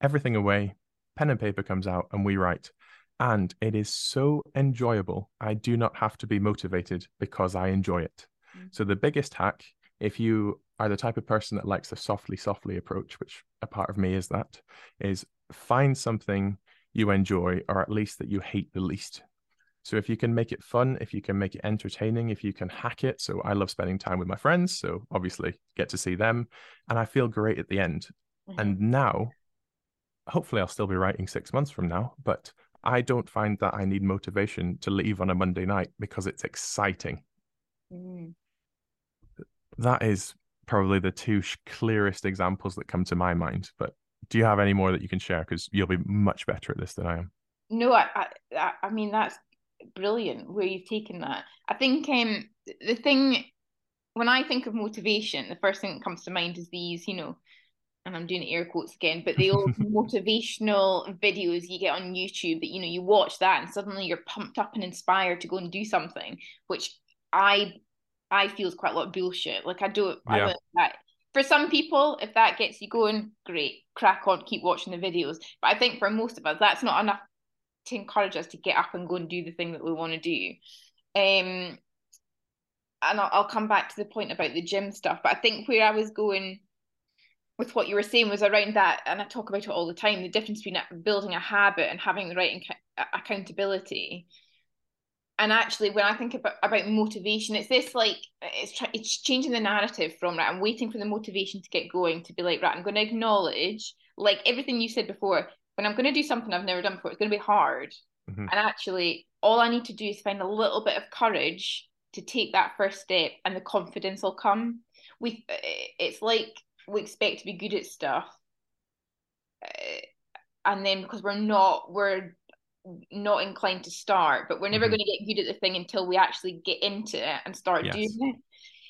everything away, pen and paper comes out, and we write. And it is so enjoyable. I do not have to be motivated because I enjoy it. Mm-hmm. So, the biggest hack, if you are the type of person that likes the softly, softly approach, which a part of me is that, is find something you enjoy or at least that you hate the least. So if you can make it fun, if you can make it entertaining, if you can hack it. So I love spending time with my friends. So obviously get to see them. And I feel great at the end. Mm-hmm. And now, hopefully I'll still be writing six months from now, but I don't find that I need motivation to leave on a Monday night because it's exciting. Mm. That is probably the two clearest examples that come to my mind. But do you have any more that you can share? Because you'll be much better at this than I am. No, I, I, I mean that's brilliant where you've taken that. I think um, the thing when I think of motivation, the first thing that comes to mind is these, you know, and I'm doing air quotes again, but the old motivational videos you get on YouTube that you know you watch that and suddenly you're pumped up and inspired to go and do something, which I I feel is quite a lot of bullshit. Like I don't, yeah. I don't that. For some people, if that gets you going, great, crack on, keep watching the videos. But I think for most of us, that's not enough to encourage us to get up and go and do the thing that we want to do. Um, and I'll, I'll come back to the point about the gym stuff, but I think where I was going with what you were saying was around that, and I talk about it all the time the difference between building a habit and having the right inc- accountability. And actually, when I think about, about motivation, it's this like it's it's changing the narrative from right. I'm waiting for the motivation to get going to be like right. I'm going to acknowledge like everything you said before when I'm going to do something I've never done before, it's going to be hard. Mm-hmm. And actually, all I need to do is find a little bit of courage to take that first step, and the confidence will come. We, it's like we expect to be good at stuff, uh, and then because we're not, we're not inclined to start, but we're never mm-hmm. going to get good at the thing until we actually get into it and start yes. doing it.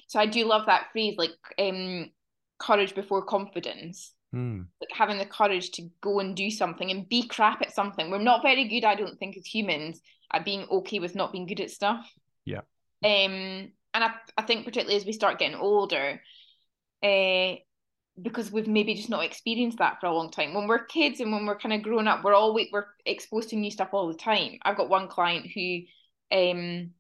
So I do love that phrase, like um, courage before confidence Mm. Like having the courage to go and do something and be crap at something. We're not very good, I don't think, as humans at being okay with not being good at stuff. Yeah. Um, and I, I think particularly as we start getting older, uh, because we've maybe just not experienced that for a long time. When we're kids and when we're kind of growing up, we're always we're exposed to new stuff all the time. I've got one client who um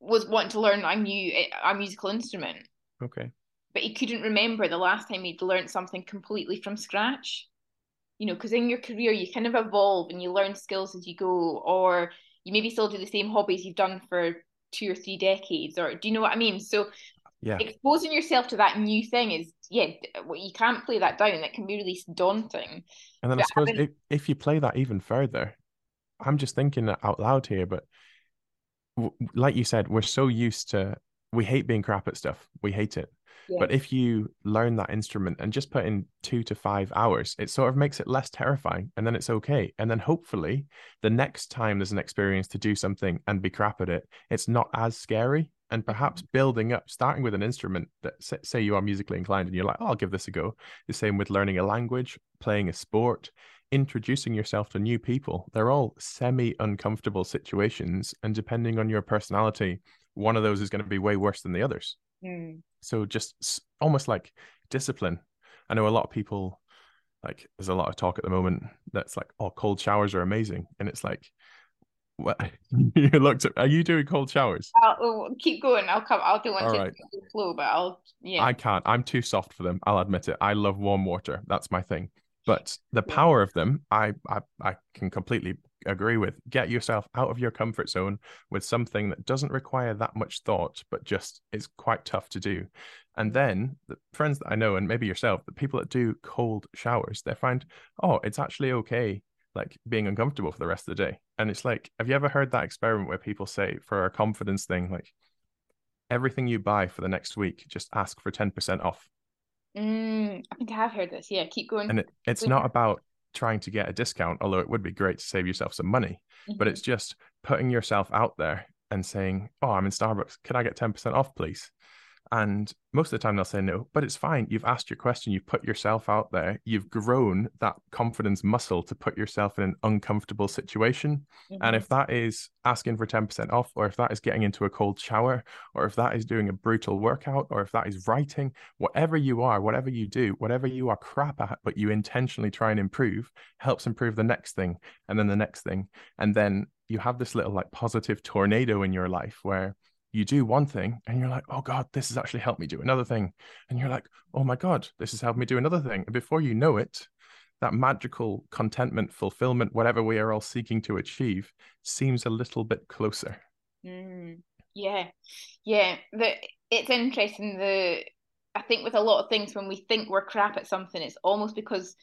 was wanting to learn a new a musical instrument. Okay but he couldn't remember the last time he'd learned something completely from scratch. You know, because in your career you kind of evolve and you learn skills as you go, or you maybe still do the same hobbies you've done for two or three decades, or do you know what I mean? So yeah exposing yourself to that new thing is yeah you can't play that down that can be really daunting and then but i suppose having... if, if you play that even further i'm just thinking out loud here but like you said we're so used to we hate being crap at stuff we hate it but if you learn that instrument and just put in two to five hours, it sort of makes it less terrifying and then it's okay. And then hopefully the next time there's an experience to do something and be crap at it, it's not as scary. And perhaps mm-hmm. building up, starting with an instrument that say you are musically inclined and you're like, oh, I'll give this a go. The same with learning a language, playing a sport, introducing yourself to new people. They're all semi uncomfortable situations. And depending on your personality, one of those is going to be way worse than the others. Mm. So just almost like discipline. I know a lot of people like there's a lot of talk at the moment that's like oh cold showers are amazing. And it's like what? You looked at are you doing cold showers? I'll, oh, keep going. I'll come i'll do one All to flow but i'll yeah. I can't. I'm too soft for them. I'll admit it. I love warm water. That's my thing but the power of them I, I i can completely agree with. Get yourself out of your comfort zone with something that doesn't require that much thought but just is quite tough to do. And then the friends that i know and maybe yourself the people that do cold showers they find oh it's actually okay like being uncomfortable for the rest of the day. And it's like have you ever heard that experiment where people say for a confidence thing like everything you buy for the next week just ask for 10% off mm, i think i have heard this yeah keep going and it, it's not about trying to get a discount, although it would be great to save yourself some money. Mm-hmm. But it's just putting yourself out there and saying, Oh, I'm in Starbucks. Could I get 10% off, please? And most of the time they'll say no, but it's fine. You've asked your question, you've put yourself out there, you've grown that confidence muscle to put yourself in an uncomfortable situation. Mm-hmm. And if mm-hmm. that is asking for 10% off, or if that is getting into a cold shower, or if that is doing a brutal workout, or if that is writing, whatever you are, whatever you do, whatever you are crap at, but you intentionally try and improve, helps improve the next thing and then the next thing. And then you have this little like positive tornado in your life where you do one thing and you're like, oh God, this has actually helped me do another thing. And you're like, oh my God, this has helped me do another thing. And before you know it, that magical contentment, fulfillment, whatever we are all seeking to achieve, seems a little bit closer. Mm, yeah. Yeah. The, it's interesting. The I think with a lot of things, when we think we're crap at something, it's almost because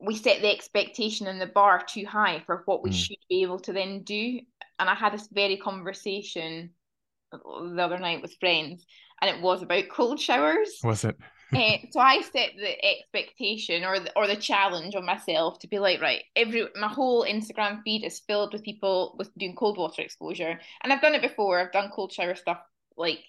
we set the expectation and the bar too high for what we mm. should be able to then do. And I had this very conversation the other night with friends, and it was about cold showers. Was it? uh, so I set the expectation or the, or the challenge on myself to be like, right, every my whole Instagram feed is filled with people with doing cold water exposure, and I've done it before. I've done cold shower stuff. Like,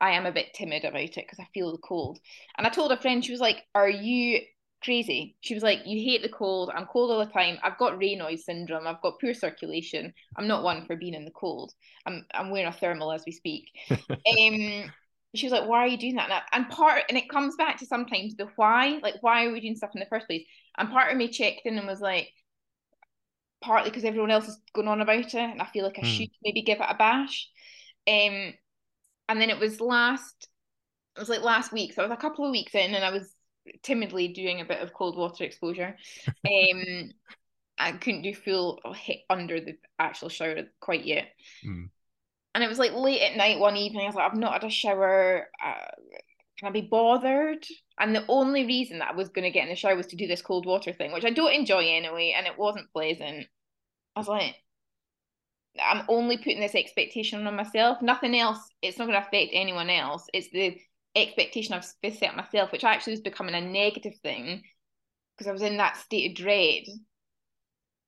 I am a bit timid about it because I feel the cold. And I told a friend, she was like, "Are you crazy. She was like, You hate the cold. I'm cold all the time. I've got Raynaud's syndrome. I've got poor circulation. I'm not one for being in the cold. I'm I'm wearing a thermal as we speak. um she was like, Why are you doing that? And part and it comes back to sometimes the why, like why are we doing stuff in the first place? And part of me checked in and was like, partly because everyone else is going on about it, and I feel like I mm. should maybe give it a bash. Um and then it was last it was like last week. So I was a couple of weeks in and I was timidly doing a bit of cold water exposure. Um, I couldn't do full hit under the actual shower quite yet. Mm. And it was like late at night one evening. I was like, I've not had a shower. Uh, can I be bothered? And the only reason that I was going to get in the shower was to do this cold water thing, which I don't enjoy anyway, and it wasn't pleasant. I was like, I'm only putting this expectation on myself. Nothing else. It's not going to affect anyone else. It's the expectation I've set myself, which actually was becoming a negative thing because I was in that state of dread.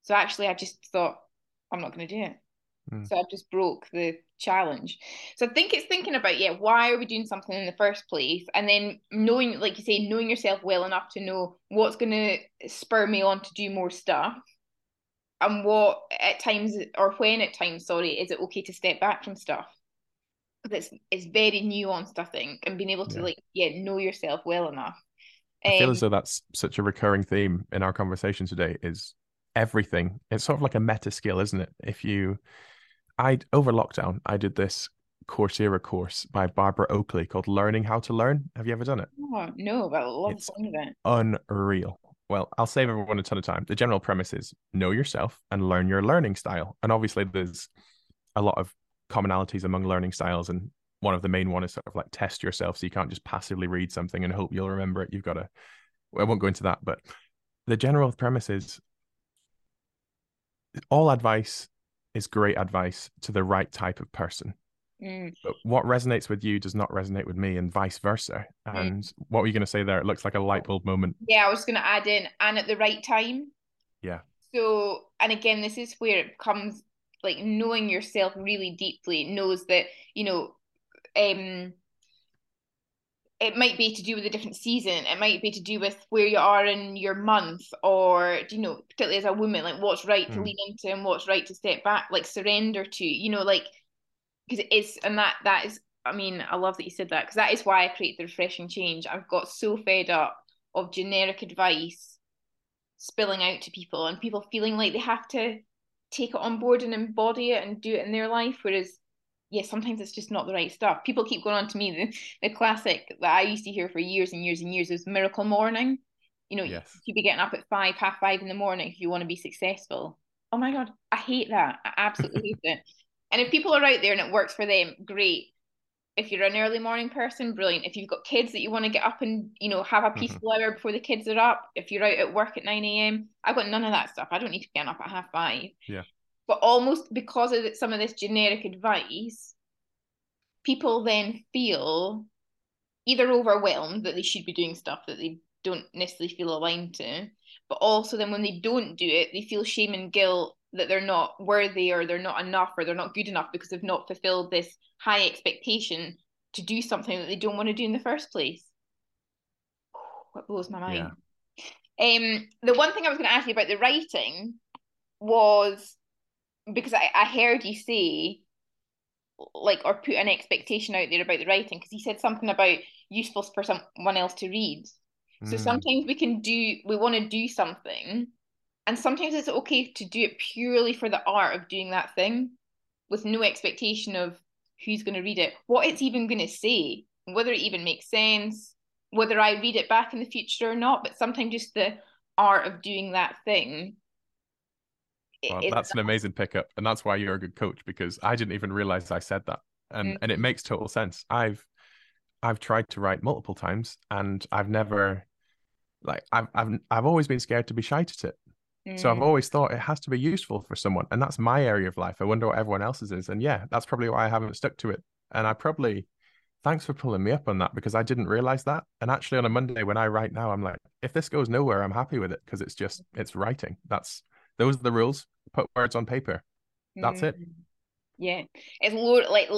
So actually, I just thought, I'm not going to do it. Mm. So I just broke the challenge. So I think it's thinking about, yeah, why are we doing something in the first place? And then knowing, like you say, knowing yourself well enough to know what's going to spur me on to do more stuff. And what at times, or when at times, sorry, is it okay to step back from stuff? Because it's it's very nuanced, I think, and being able to yeah. like yeah know yourself well enough. Um, I feel as um, though that's such a recurring theme in our conversation today. Is everything? It's sort of like a meta skill, isn't it? If you, I over lockdown, I did this Coursera course by Barbara Oakley called "Learning How to Learn." Have you ever done it? Oh, no, but I love it's of it. Unreal. Well, I'll save everyone a ton of time. The general premise is know yourself and learn your learning style. And obviously, there's a lot of commonalities among learning styles and one of the main one is sort of like test yourself so you can't just passively read something and hope you'll remember it you've got to i won't go into that but the general premise is all advice is great advice to the right type of person mm. but what resonates with you does not resonate with me and vice versa mm. and mm. what were you going to say there it looks like a light bulb moment yeah i was going to add in and at the right time yeah so and again this is where it comes like knowing yourself really deeply knows that you know um it might be to do with a different season it might be to do with where you are in your month or you know particularly as a woman like what's right mm. to hmm. lean into and what's right to step back like surrender to you know like because it is and that that is i mean i love that you said that because that is why i create the refreshing change i've got so fed up of generic advice spilling out to people and people feeling like they have to take it on board and embody it and do it in their life. Whereas, yeah, sometimes it's just not the right stuff. People keep going on to me. The, the classic that I used to hear for years and years and years is miracle morning. You know, yes. you should be getting up at five, half five in the morning if you want to be successful. Oh my God, I hate that. I absolutely hate it. And if people are out there and it works for them, great if you're an early morning person, brilliant. If you've got kids that you want to get up and you know have a mm-hmm. peaceful mm-hmm. hour before the kids are up, if you're out at work at nine a.m., I've got none of that stuff. I don't need to get up at half five. Yeah. But almost because of some of this generic advice, people then feel either overwhelmed that they should be doing stuff that they don't necessarily feel aligned to, but also then when they don't do it, they feel shame and guilt that they're not worthy or they're not enough or they're not good enough because they've not fulfilled this high expectation to do something that they don't want to do in the first place. What blows my mind. Yeah. Um, the one thing I was going to ask you about the writing was because I, I heard you say like or put an expectation out there about the writing because he said something about useful for someone else to read. So mm. sometimes we can do we want to do something and sometimes it's okay to do it purely for the art of doing that thing with no expectation of who's going to read it, what it's even going to say, whether it even makes sense, whether I read it back in the future or not. But sometimes just the art of doing that thing. Well, that's an amazing pickup. And that's why you're a good coach because I didn't even realize I said that. And mm-hmm. and it makes total sense. I've I've tried to write multiple times and I've never like I've I've I've always been scared to be shite at it. So I've mm. always thought it has to be useful for someone. And that's my area of life. I wonder what everyone else's is. And yeah, that's probably why I haven't stuck to it. And I probably, thanks for pulling me up on that because I didn't realize that. And actually, on a Monday when I write now, I'm like, if this goes nowhere, I'm happy with it because it's just, it's writing. That's, those are the rules. Put words on paper. That's mm. it. Yeah. It's lower, like,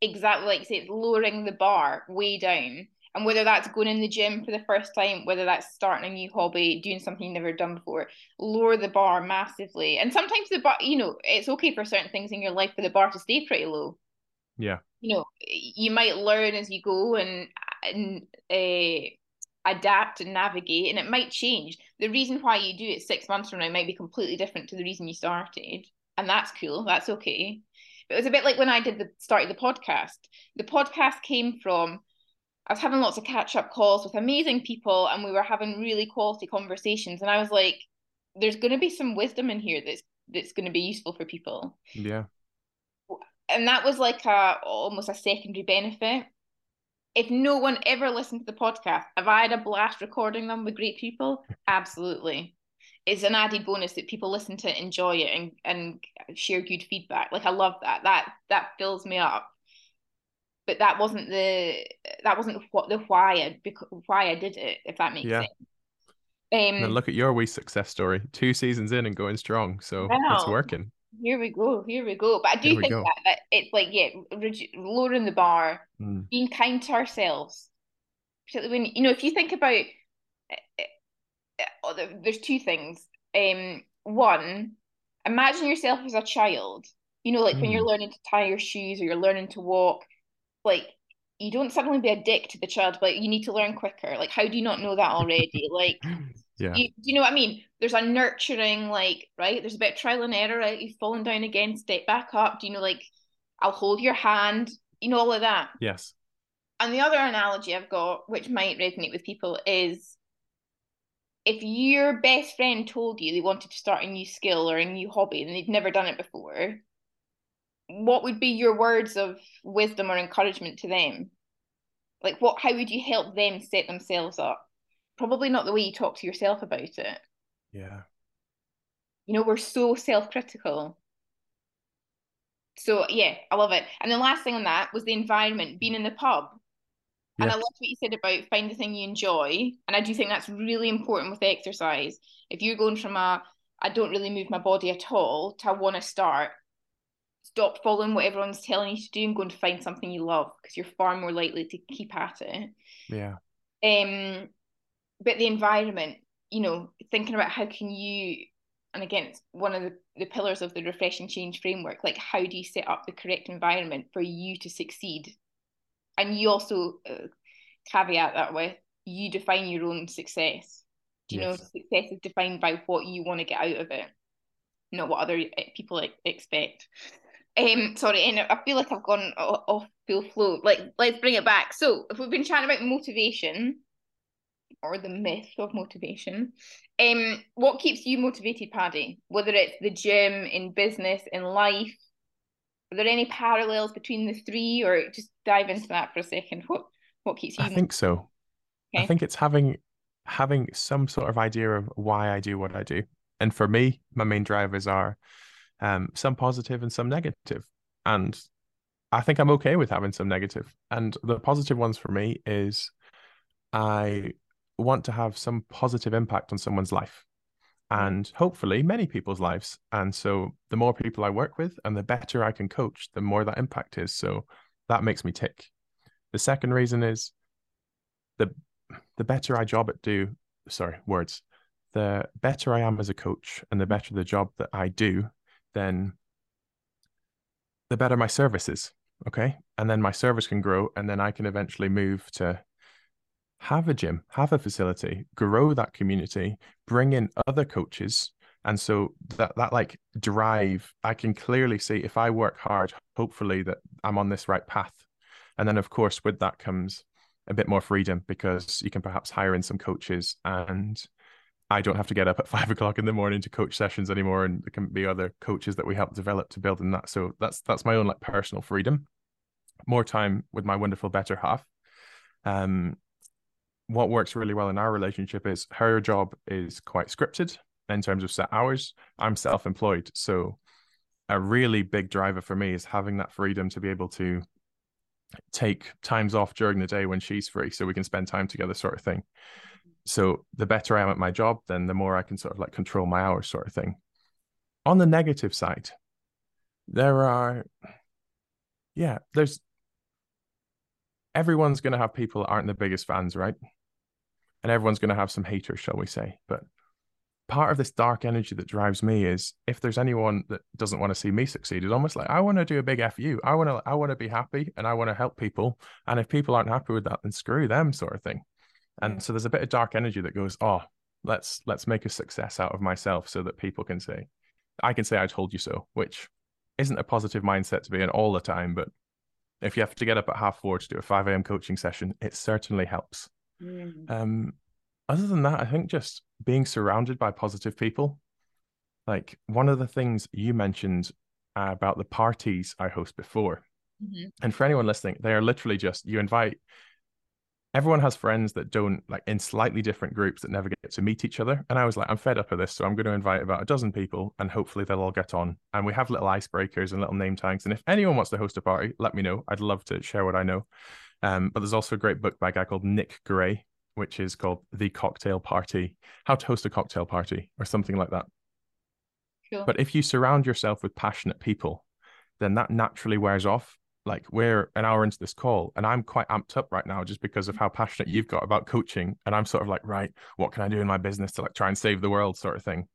exactly like you say, it's lowering the bar way down and whether that's going in the gym for the first time, whether that's starting a new hobby, doing something you've never done before, lower the bar massively. And sometimes the bar, you know, it's okay for certain things in your life for the bar to stay pretty low. Yeah. You know, you might learn as you go and and uh, adapt and navigate, and it might change. The reason why you do it six months from now might be completely different to the reason you started, and that's cool. That's okay. It was a bit like when I did the start of the podcast. The podcast came from I was having lots of catch up calls with amazing people and we were having really quality conversations. And I was like, there's going to be some wisdom in here that's that's going to be useful for people. Yeah. And that was like a almost a secondary benefit. If no one ever listened to the podcast, have I had a blast recording them with great people? Absolutely. It's an added bonus that people listen to enjoy it and, and share good feedback. Like I love that. That that fills me up but that wasn't the that wasn't what the why I because why I did it. If that makes yeah. sense. Um, and look at your wee success story. Two seasons in and going strong, so it's working. Here we go. Here we go. But I do think that, that, it's like yeah, lowering the bar, mm. being kind to ourselves. Particularly when you know, if you think about, oh, there's two things. Um, one, imagine yourself as a child. You know, like mm. when you're hmm. learning to tie your shoes or you're learning to walk like you don't suddenly be a dick to the child, but you need to learn quicker. Like, how do you not know that already? like, yeah, you, do you know what I mean? There's a nurturing, like, right? There's a bit of trial and error. Right? You've fallen down again, step back up. Do you know, like, I'll hold your hand. You know all of that. Yes. And the other analogy I've got, which might resonate with people, is if your best friend told you they wanted to start a new skill or a new hobby and they'd never done it before, what would be your words of wisdom or encouragement to them? Like what how would you help them set themselves up? Probably not the way you talk to yourself about it. Yeah. You know, we're so self-critical. So yeah, I love it. And the last thing on that was the environment, being in the pub. Yeah. And I love what you said about find the thing you enjoy. And I do think that's really important with exercise. If you're going from a I don't really move my body at all to I want to start, stop following what everyone's telling you to do and go and find something you love because you're far more likely to keep at it. Yeah. Um, but the environment, you know, thinking about how can you, and again, it's one of the, the pillars of the refresh and change framework. Like, how do you set up the correct environment for you to succeed? And you also uh, caveat that with you define your own success. Do you yes. know success is defined by what you want to get out of it not what other eh, people expect um sorry and i feel like i've gone off full flow. Like let's bring it back. So if we've been chatting about motivation or the myth of motivation um what keeps you motivated paddy? Whether it's the gym in business in life are there any parallels between the three or just dive into that for a second? What what keeps you i think so. Okay. i think it's having having some sort of idea of why I do what I do. And for me, my main drivers are um, some positive and some negative. And I think I'm okay with having some negative. And the positive ones for me is I want to have some positive impact on someone's life and hopefully many people's lives. And so the more people I work with and the better I can coach, the more that impact is. So that makes me tick. The second reason is the the better I job at do, sorry, words, the better I am as a coach and the better the job that I do, then the better my service is. Okay. And then my service can grow and then I can eventually move to have a gym, have a facility, grow that community, bring in other coaches. And so that that like drive, I can clearly see if I work hard, hopefully that I'm on this right path. And then of course with that comes a bit more freedom because you can perhaps hire in some coaches and I don't have to get up at five o'clock in the morning to coach sessions anymore. And there can be other coaches that we help develop to build in that. So that's that's my own like personal freedom. More time with my wonderful better half. Um what works really well in our relationship is her job is quite scripted in terms of set hours. I'm self-employed. So a really big driver for me is having that freedom to be able to take times off during the day when she's free so we can spend time together sort of thing so the better i am at my job then the more i can sort of like control my hours sort of thing on the negative side there are yeah there's everyone's going to have people that aren't the biggest fans right and everyone's going to have some haters shall we say but part of this dark energy that drives me is if there's anyone that doesn't want to see me succeed, it's almost like I want to do a big fu. I want to I want to be happy and I want to help people. And if people aren't happy with that, then screw them, sort of thing. And so there's a bit of dark energy that goes, oh, let's let's make a success out of myself so that people can say, I can say I told you so, which isn't a positive mindset to be in all the time, but if you have to get up at half four to do a 5 a.m. coaching session, it certainly helps. Mm. Um, other than that, I think just being surrounded by positive people. Like one of the things you mentioned uh, about the parties I host before. Mm-hmm. And for anyone listening, they are literally just you invite everyone has friends that don't like in slightly different groups that never get to meet each other. And I was like, I'm fed up of this. So I'm going to invite about a dozen people and hopefully they'll all get on. And we have little icebreakers and little name tags. And if anyone wants to host a party, let me know. I'd love to share what I know. Um, but there's also a great book by a guy called Nick Gray which is called The Cocktail Party How to Host a Cocktail Party, or something like that. Sure. But if you surround yourself with passionate people, then that naturally wears off. Like we're an hour into this call, and I'm quite amped up right now just because of how passionate you've got about coaching. And I'm sort of like, right, what can I do in my business to like try and save the world, sort of thing.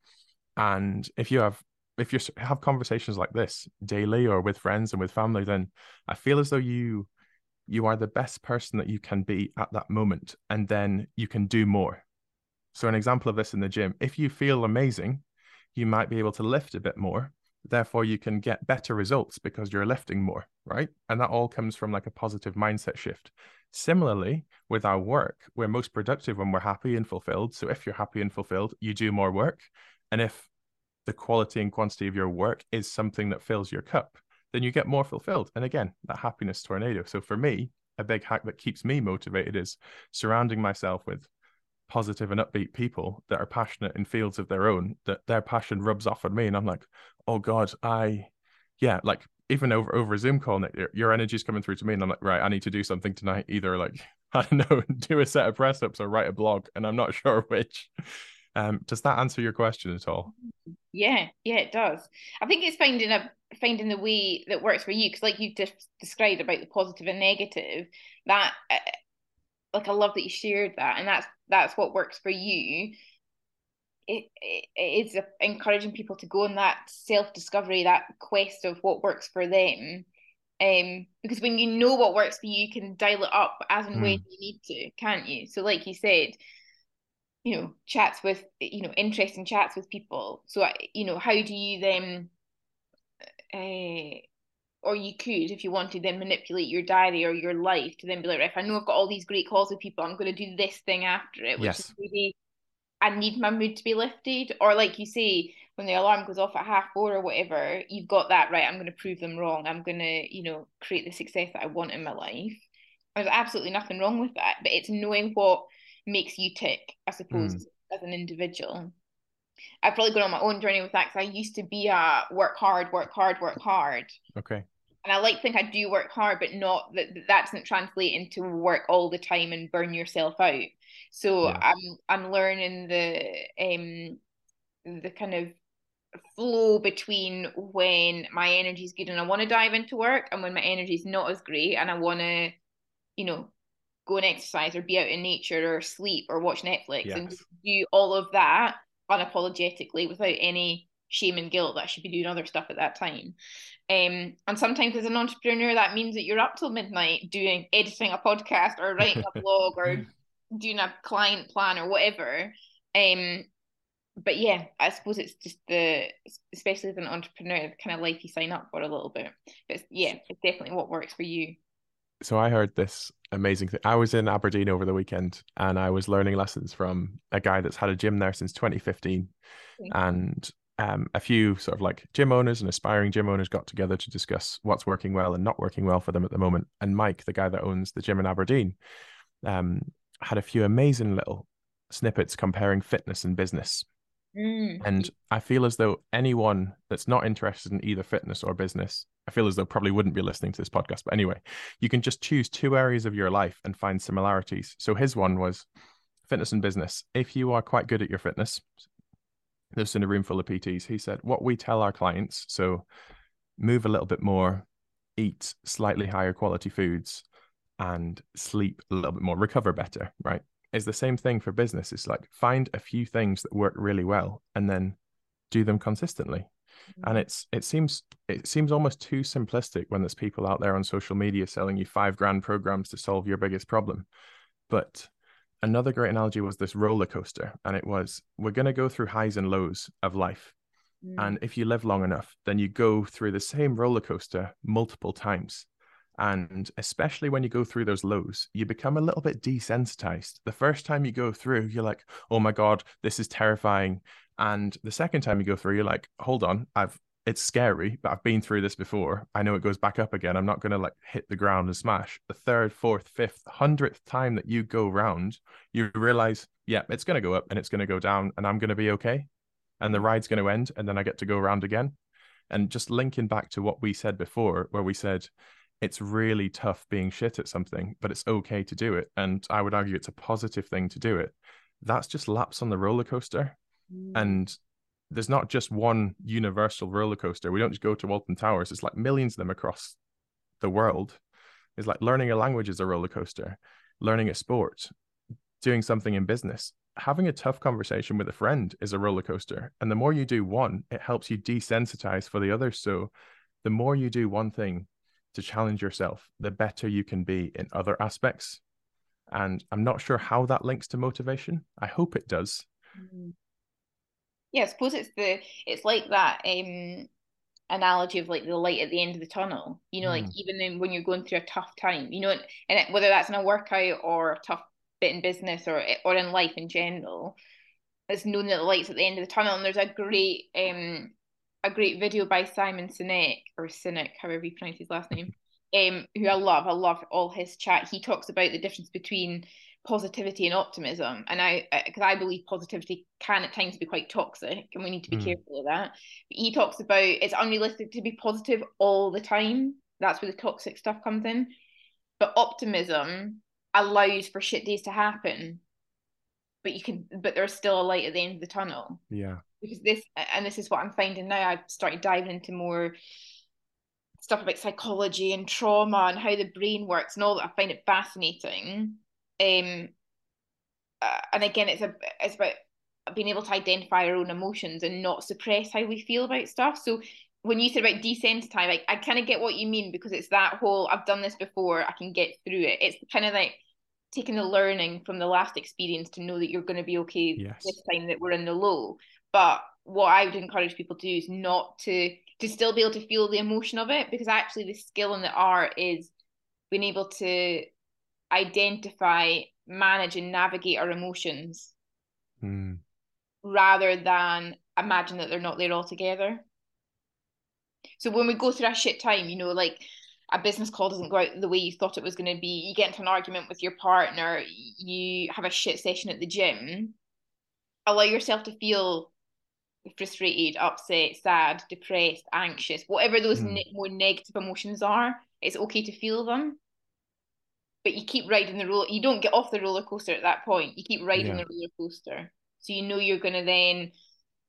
And if you have if you have conversations like this daily or with friends and with family, then I feel as though you you are the best person that you can be at that moment and then you can do more so an example of this in the gym if you feel amazing you might be able to lift a bit more therefore you can get better results because you're lifting more right and that all comes from like a positive mindset shift similarly with our work we're most productive when we're happy and fulfilled so if you're happy and fulfilled you do more work and if the quality and quantity of your work is something that fills your cup then you get more fulfilled. And again, that happiness tornado. So for me, a big hack that keeps me motivated is surrounding myself with positive and upbeat people that are passionate in fields of their own, that their passion rubs off on me. And I'm like, oh God, I, yeah, like even over over a Zoom call, Nick, your, your energy is coming through to me. And I'm like, right, I need to do something tonight. Either like, I don't know, do a set of press ups or write a blog. And I'm not sure which. Um, does that answer your question at all? Yeah, yeah, it does. I think it's finding a finding the way that works for you because, like you just described about the positive and negative, that uh, like I love that you shared that, and that's that's what works for you. It, it, it is encouraging people to go on that self discovery, that quest of what works for them. Um, because when you know what works for you, you can dial it up as and mm. when you need to, can't you? So, like you said, you know chats with you know interesting chats with people so you know how do you then uh, or you could if you wanted then manipulate your diary or your life to then be like if i know i've got all these great calls with people i'm going to do this thing after it which yes. is maybe i need my mood to be lifted or like you say when the alarm goes off at half four or whatever you've got that right i'm going to prove them wrong i'm going to you know create the success that i want in my life there's absolutely nothing wrong with that but it's knowing what makes you tick i suppose mm. as an individual I've probably gone on my own journey with that because I used to be a work hard, work hard, work hard. Okay and I like to think I do work hard, but not that that doesn't translate into work all the time and burn yourself out. So yeah. I'm I'm learning the um the kind of flow between when my energy is good and I want to dive into work and when my energy is not as great and I want to, you know, go and exercise or be out in nature or sleep or watch Netflix yes. and do all of that unapologetically without any shame and guilt that I should be doing other stuff at that time. Um, and sometimes as an entrepreneur, that means that you're up till midnight doing editing a podcast or writing a blog or doing a client plan or whatever. Um, but yeah, I suppose it's just the especially as an entrepreneur, the kind of life you sign up for a little bit. But yeah, it's definitely what works for you. So I heard this amazing thing. I was in Aberdeen over the weekend and I was learning lessons from a guy that's had a gym there since 2015. And um, a few sort of like gym owners and aspiring gym owners got together to discuss what's working well and not working well for them at the moment. And Mike, the guy that owns the gym in Aberdeen, um, had a few amazing little snippets comparing fitness and business. Mm. And I feel as though anyone that's not interested in either fitness or business, I feel as though probably wouldn't be listening to this podcast. But anyway, you can just choose two areas of your life and find similarities. So his one was fitness and business. If you are quite good at your fitness, this in a room full of PTs. He said, What we tell our clients, so move a little bit more, eat slightly higher quality foods, and sleep a little bit more, recover better, right? Is the same thing for business. It's like find a few things that work really well and then do them consistently. Mm-hmm. And it's it seems it seems almost too simplistic when there's people out there on social media selling you five grand programs to solve your biggest problem. But another great analogy was this roller coaster and it was we're going to go through highs and lows of life mm. and if you live long enough then you go through the same roller coaster multiple times and especially when you go through those lows you become a little bit desensitized the first time you go through you're like oh my god this is terrifying and the second time you go through you're like hold on i've it's scary, but I've been through this before. I know it goes back up again. I'm not going to like hit the ground and smash. The third, fourth, fifth, hundredth time that you go round, you realize, yeah, it's going to go up and it's going to go down, and I'm going to be okay. And the ride's going to end, and then I get to go around again. And just linking back to what we said before, where we said it's really tough being shit at something, but it's okay to do it. And I would argue it's a positive thing to do it. That's just laps on the roller coaster. Mm. And there's not just one universal roller coaster. We don't just go to Alton Towers. It's like millions of them across the world. It's like learning a language is a roller coaster, learning a sport, doing something in business. Having a tough conversation with a friend is a roller coaster. And the more you do one, it helps you desensitize for the other. So the more you do one thing to challenge yourself, the better you can be in other aspects. And I'm not sure how that links to motivation. I hope it does. Mm-hmm yeah, I suppose it's the it's like that um analogy of like the light at the end of the tunnel. You know, mm. like even when you're going through a tough time, you know, and, it, whether that's in a workout or a tough bit in business or or in life in general, it's known that the light's at the end of the tunnel. And there's a great um a great video by Simon Sinek or Sinek, however you pronounce his last name, um, who I love. I love all his chat. He talks about the difference between positivity and optimism and i because I, believe positivity can at times be quite toxic and we need to be mm. careful of that. But he talks about it's unrealistic to be positive all the time. That's where the toxic stuff comes in. But optimism allows for shit days to happen but you can but there's still a light at the end of the tunnel. Yeah. Because this and this is what i'm finding now i've started diving into more stuff about psychology and trauma and how the brain works and all that i find it fascinating um uh, and again it's a it's about being able to identify our own emotions and not suppress how we feel about stuff so when you said about desensitize like I kind of get what you mean because it's that whole I've done this before I can get through it it's kind of like taking the learning from the last experience to know that you're going to be okay yes. this time that we're in the low. But what I would encourage people to do is not to to still be able to feel the emotion of it because actually the skill and the art is being able to identify, manage, and navigate our emotions mm. rather than imagine that they're not there altogether. So when we go through a shit time, you know, like a business call doesn't go out the way you thought it was going to be, you get into an argument with your partner, you have a shit session at the gym, allow yourself to feel frustrated, upset, sad, depressed, anxious, whatever those mm. ne- more negative emotions are, it's okay to feel them. But you keep riding the roller. You don't get off the roller coaster at that point. You keep riding yeah. the roller coaster, so you know you're going to then,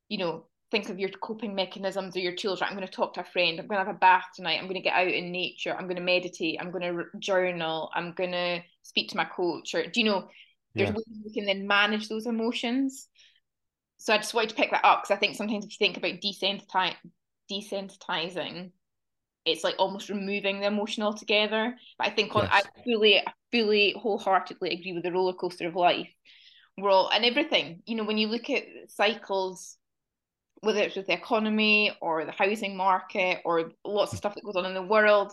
you know, think of your coping mechanisms or your tools. Right, I'm going to talk to a friend. I'm going to have a bath tonight. I'm going to get out in nature. I'm going to meditate. I'm going to journal. I'm going to speak to my coach. Or do you know? There's yeah. ways you can then manage those emotions so I just wanted to pick that up because I think sometimes if you think about desensitizing, desensitizing, it's like almost removing the emotion altogether. But I think on yes. I fully, fully, wholeheartedly agree with the roller coaster of life. We're all and everything. You know, when you look at cycles, whether it's with the economy or the housing market or lots of stuff that goes on in the world,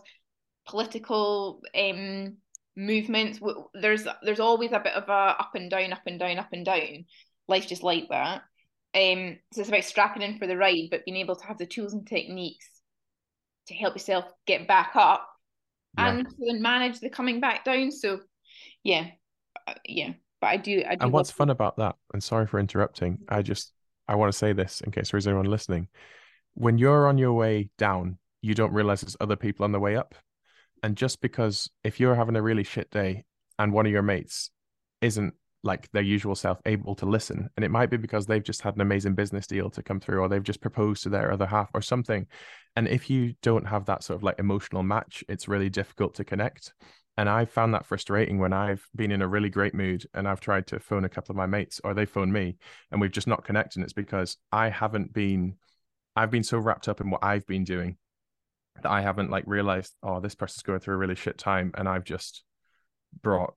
political um, movements, there's there's always a bit of a up and down, up and down, up and down. Life's just like that. Um, so it's about strapping in for the ride, but being able to have the tools and techniques to help yourself get back up yeah. and then manage the coming back down. So, yeah, uh, yeah. But I do, I do. And what's fun about that? And sorry for interrupting. I just I want to say this in case there is anyone listening. When you're on your way down, you don't realize there's other people on the way up. And just because if you're having a really shit day and one of your mates isn't like their usual self able to listen. And it might be because they've just had an amazing business deal to come through or they've just proposed to their other half or something. And if you don't have that sort of like emotional match it's really difficult to connect. And i found that frustrating when i've been in a really great mood and i've tried to phone a couple of my mates or they phone me and we've just not connected. It's because i haven't been i've been so wrapped up in what i've been doing that i haven't like realized oh this person's going through a really shit time. And i've just brought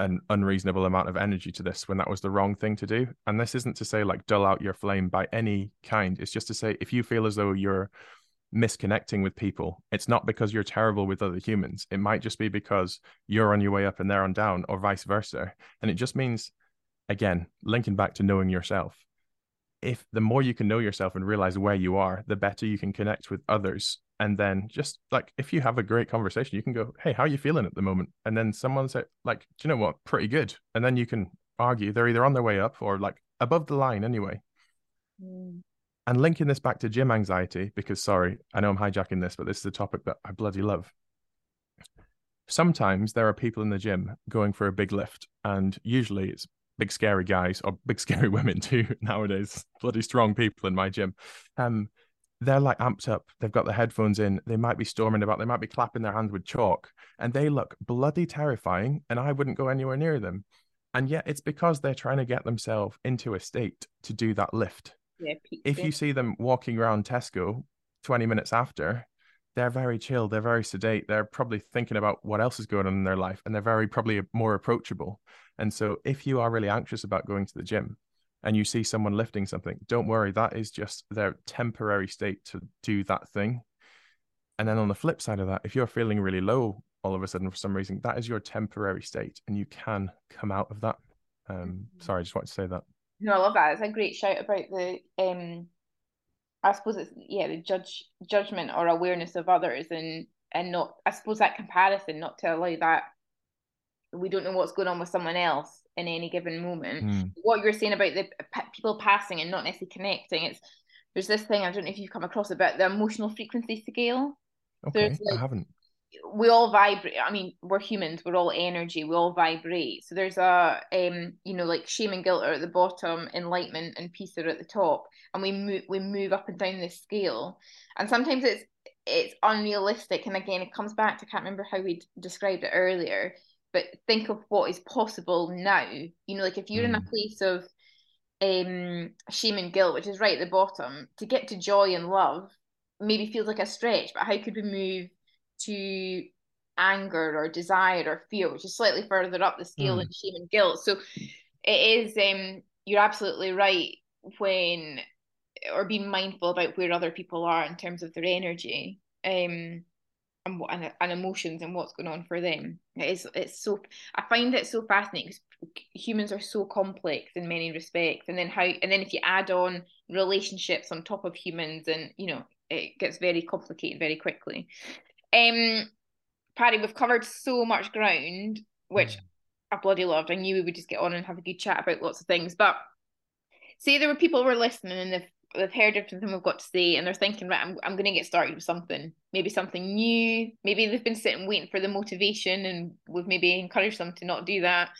an unreasonable amount of energy to this when that was the wrong thing to do. And this isn't to say like dull out your flame by any kind. It's just to say if you feel as though you're misconnecting with people, it's not because you're terrible with other humans. It might just be because you're on your way up and they're on down, or vice versa. And it just means, again, linking back to knowing yourself. If the more you can know yourself and realize where you are, the better you can connect with others. And then just like if you have a great conversation you can go hey how are you feeling at the moment? And then someone say like do you know what? Pretty good. And then you can argue they're either on their way up or like above the line anyway. Mm. and linking this back to gym anxiety because sorry i know i'm hijacking this but this is a topic that i bloody love. Sometimes there are people in the gym going for a big lift and usually it's big scary guys or big scary women too nowadays bloody strong people in my gym um they're like amped up. They've got the headphones in. They might be storming about. They might be clapping their hands with chalk, and they look bloody terrifying. And I wouldn't go anywhere near them. And yet, it's because they're trying to get themselves into a state to do that lift. Yeah, if you see them walking around Tesco 20 minutes after, they're very chill. They're very sedate. They're probably thinking about what else is going on in their life, and they're very probably more approachable. And so, if you are really anxious about going to the gym, and you see someone lifting something, don't worry, that is just their temporary state to do that thing. And then on the flip side of that, if you're feeling really low all of a sudden for some reason, that is your temporary state and you can come out of that. Um, mm-hmm. sorry, I just wanted to say that. No, I love that. It's a great shout about the um I suppose it's yeah, the judge judgment or awareness of others and and not I suppose that comparison, not to allow that we don't know what's going on with someone else in any given moment. Mm. What you're saying about the people passing and not necessarily connecting, it's there's this thing I don't know if you've come across about the emotional frequency scale. Okay, like, I haven't. We all vibrate. I mean, we're humans. We're all energy. We all vibrate. So there's a, um, you know, like shame and guilt are at the bottom, enlightenment and peace are at the top, and we move we move up and down this scale. And sometimes it's it's unrealistic. And again, it comes back to I can't remember how we described it earlier but think of what is possible now. You know, like if you're mm. in a mm. place of um shame and guilt, which is right at the bottom, to get to joy and love maybe feels like a stretch, but how could we move to anger or desire or fear, which is slightly further up the scale mm. than shame and guilt. So it is um you're absolutely right when or being mindful about where other people are in terms of their energy um and, and, and emotions and what's going on for them it's it's so i find it so fascinating because humans are so complex in many respects and then how and then if you add on relationships on top of humans and you know it gets very complicated very quickly um Paddy, we've covered so much ground which mm. I bloody loved. I knew we would just get on and have a good chat about lots of things. But say there were people who were listening and they've they've heard everything we've got to say and they're thinking, right, I'm, I'm going to get started with something, maybe something new. Maybe they've been sitting waiting for the motivation and we've maybe encouraged them to not do that.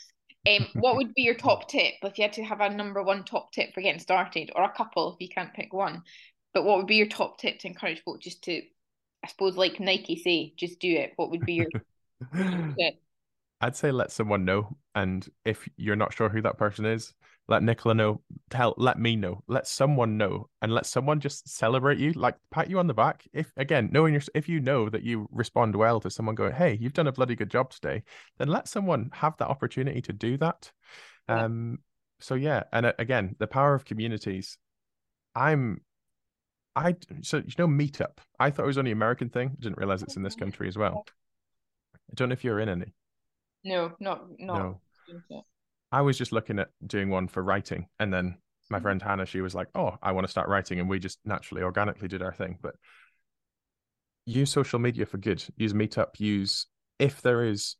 Um, what would be your top tip if you had to have a number one top tip for getting started, or a couple if you can't pick one? But what would be your top tip to encourage folks just to, I suppose, like Nike say, just do it? What would be your? I'd say let someone know, and if you're not sure who that person is, let Nicola know, tell, let me know, let someone know, and let someone just celebrate you, like pat you on the back. If again, knowing your, if you know that you respond well to someone going, "Hey, you've done a bloody good job today," then let someone have that opportunity to do that. Yeah. Um. So yeah, and uh, again, the power of communities. I'm I so you know Meetup. I thought it was only American thing. I didn't realize it's in this country as well. I don't know if you're in any. No, not not. No. I was just looking at doing one for writing, and then my mm-hmm. friend Hannah, she was like, "Oh, I want to start writing," and we just naturally, organically did our thing. But use social media for good. Use Meetup. Use if there is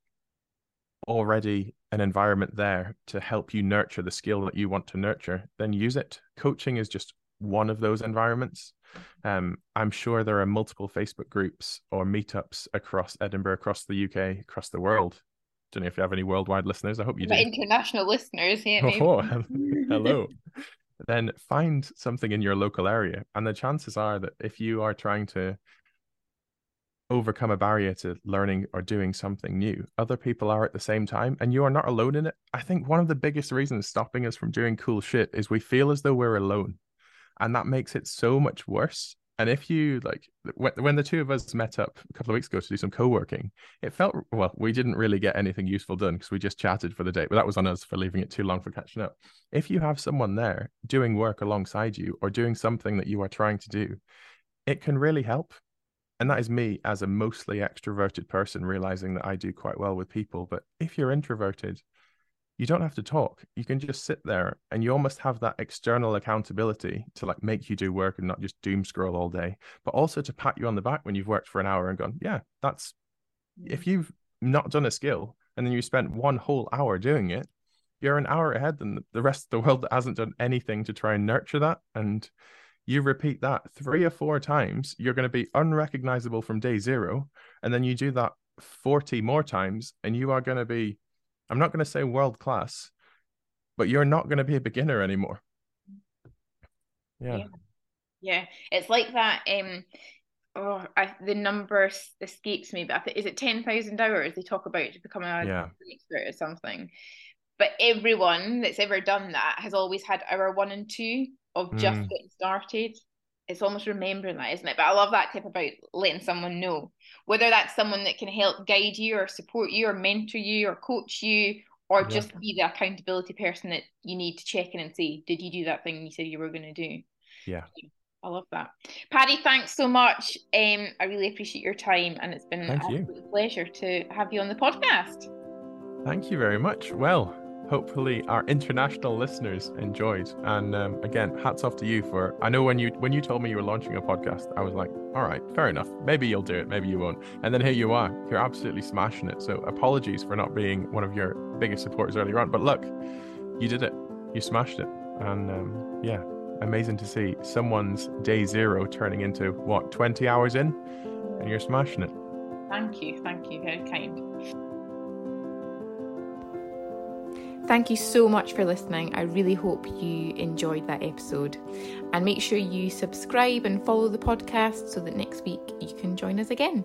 already an environment there to help you nurture the skill that you want to nurture, then use it. Coaching is just one of those environments. Um, I'm sure there are multiple Facebook groups or meetups across Edinburgh, across the UK, across the world don't know if you have any worldwide listeners. I hope you do. International listeners, yeah. Oh, hello. then find something in your local area, and the chances are that if you are trying to overcome a barrier to learning or doing something new, other people are at the same time, and you are not alone in it. I think one of the biggest reasons stopping us from doing cool shit is we feel as though we're alone, and that makes it so much worse and if you like, when, the two of us met up a couple of weeks ago to do some co working, it felt, well, we didn't really get anything useful done because we just chatted for the day, but that was on us for leaving it too long for catching up. If you have someone there doing work alongside you or doing something that you are trying to do, it can really help. And that is me as a mostly extroverted person realizing that I do quite well with people. But if you're introverted, you don't have to talk. You can just sit there and you almost have that external accountability to like make you do work and not just doom scroll all day, but also to pat you on the back when you've worked for an hour and gone, yeah, that's if you've not done a skill and then you spent one whole hour doing it, you're an hour ahead than the rest of the world that hasn't done anything to try and nurture that. And you repeat that three or four times, you're going to be unrecognizable from day zero. And then you do that 40 more times, and you are going to be I'm not going to say world class, but you're not going to be a beginner anymore. Yeah. yeah. yeah. It's like that. Um, oh, I, the number escapes me, but I think is it ten thousand hours they talk about to become a yeah. expert or something. But everyone that's ever done that has always had hour one and two of just mm. getting started. It's almost remembering that, isn't it? But I love that tip about letting someone know whether that's someone that can help guide you or support you or mentor you or coach you or yeah. just be the accountability person that you need to check in and say, did you do that thing you said you were going to do? Yeah. I love that. Paddy, thanks so much. Um, I really appreciate your time and it's been Thank a pleasure to have you on the podcast. Thank you very much. Well, hopefully our international listeners enjoyed. And um, again, hats off to you for. I know when you when you told me you were launching a podcast, I was like, all right, fair enough. Maybe you'll do it, maybe you won't. And then here you are. You're absolutely smashing it. So apologies for not being one of your biggest supporters earlier on. But look, you did it. You smashed it. And um, yeah, amazing to see someone's day zero turning into what 20 hours in, and you're smashing it. Thank you, thank you, very kind. Thank you so much for listening. I really hope you enjoyed that episode. And make sure you subscribe and follow the podcast so that next week you can join us again.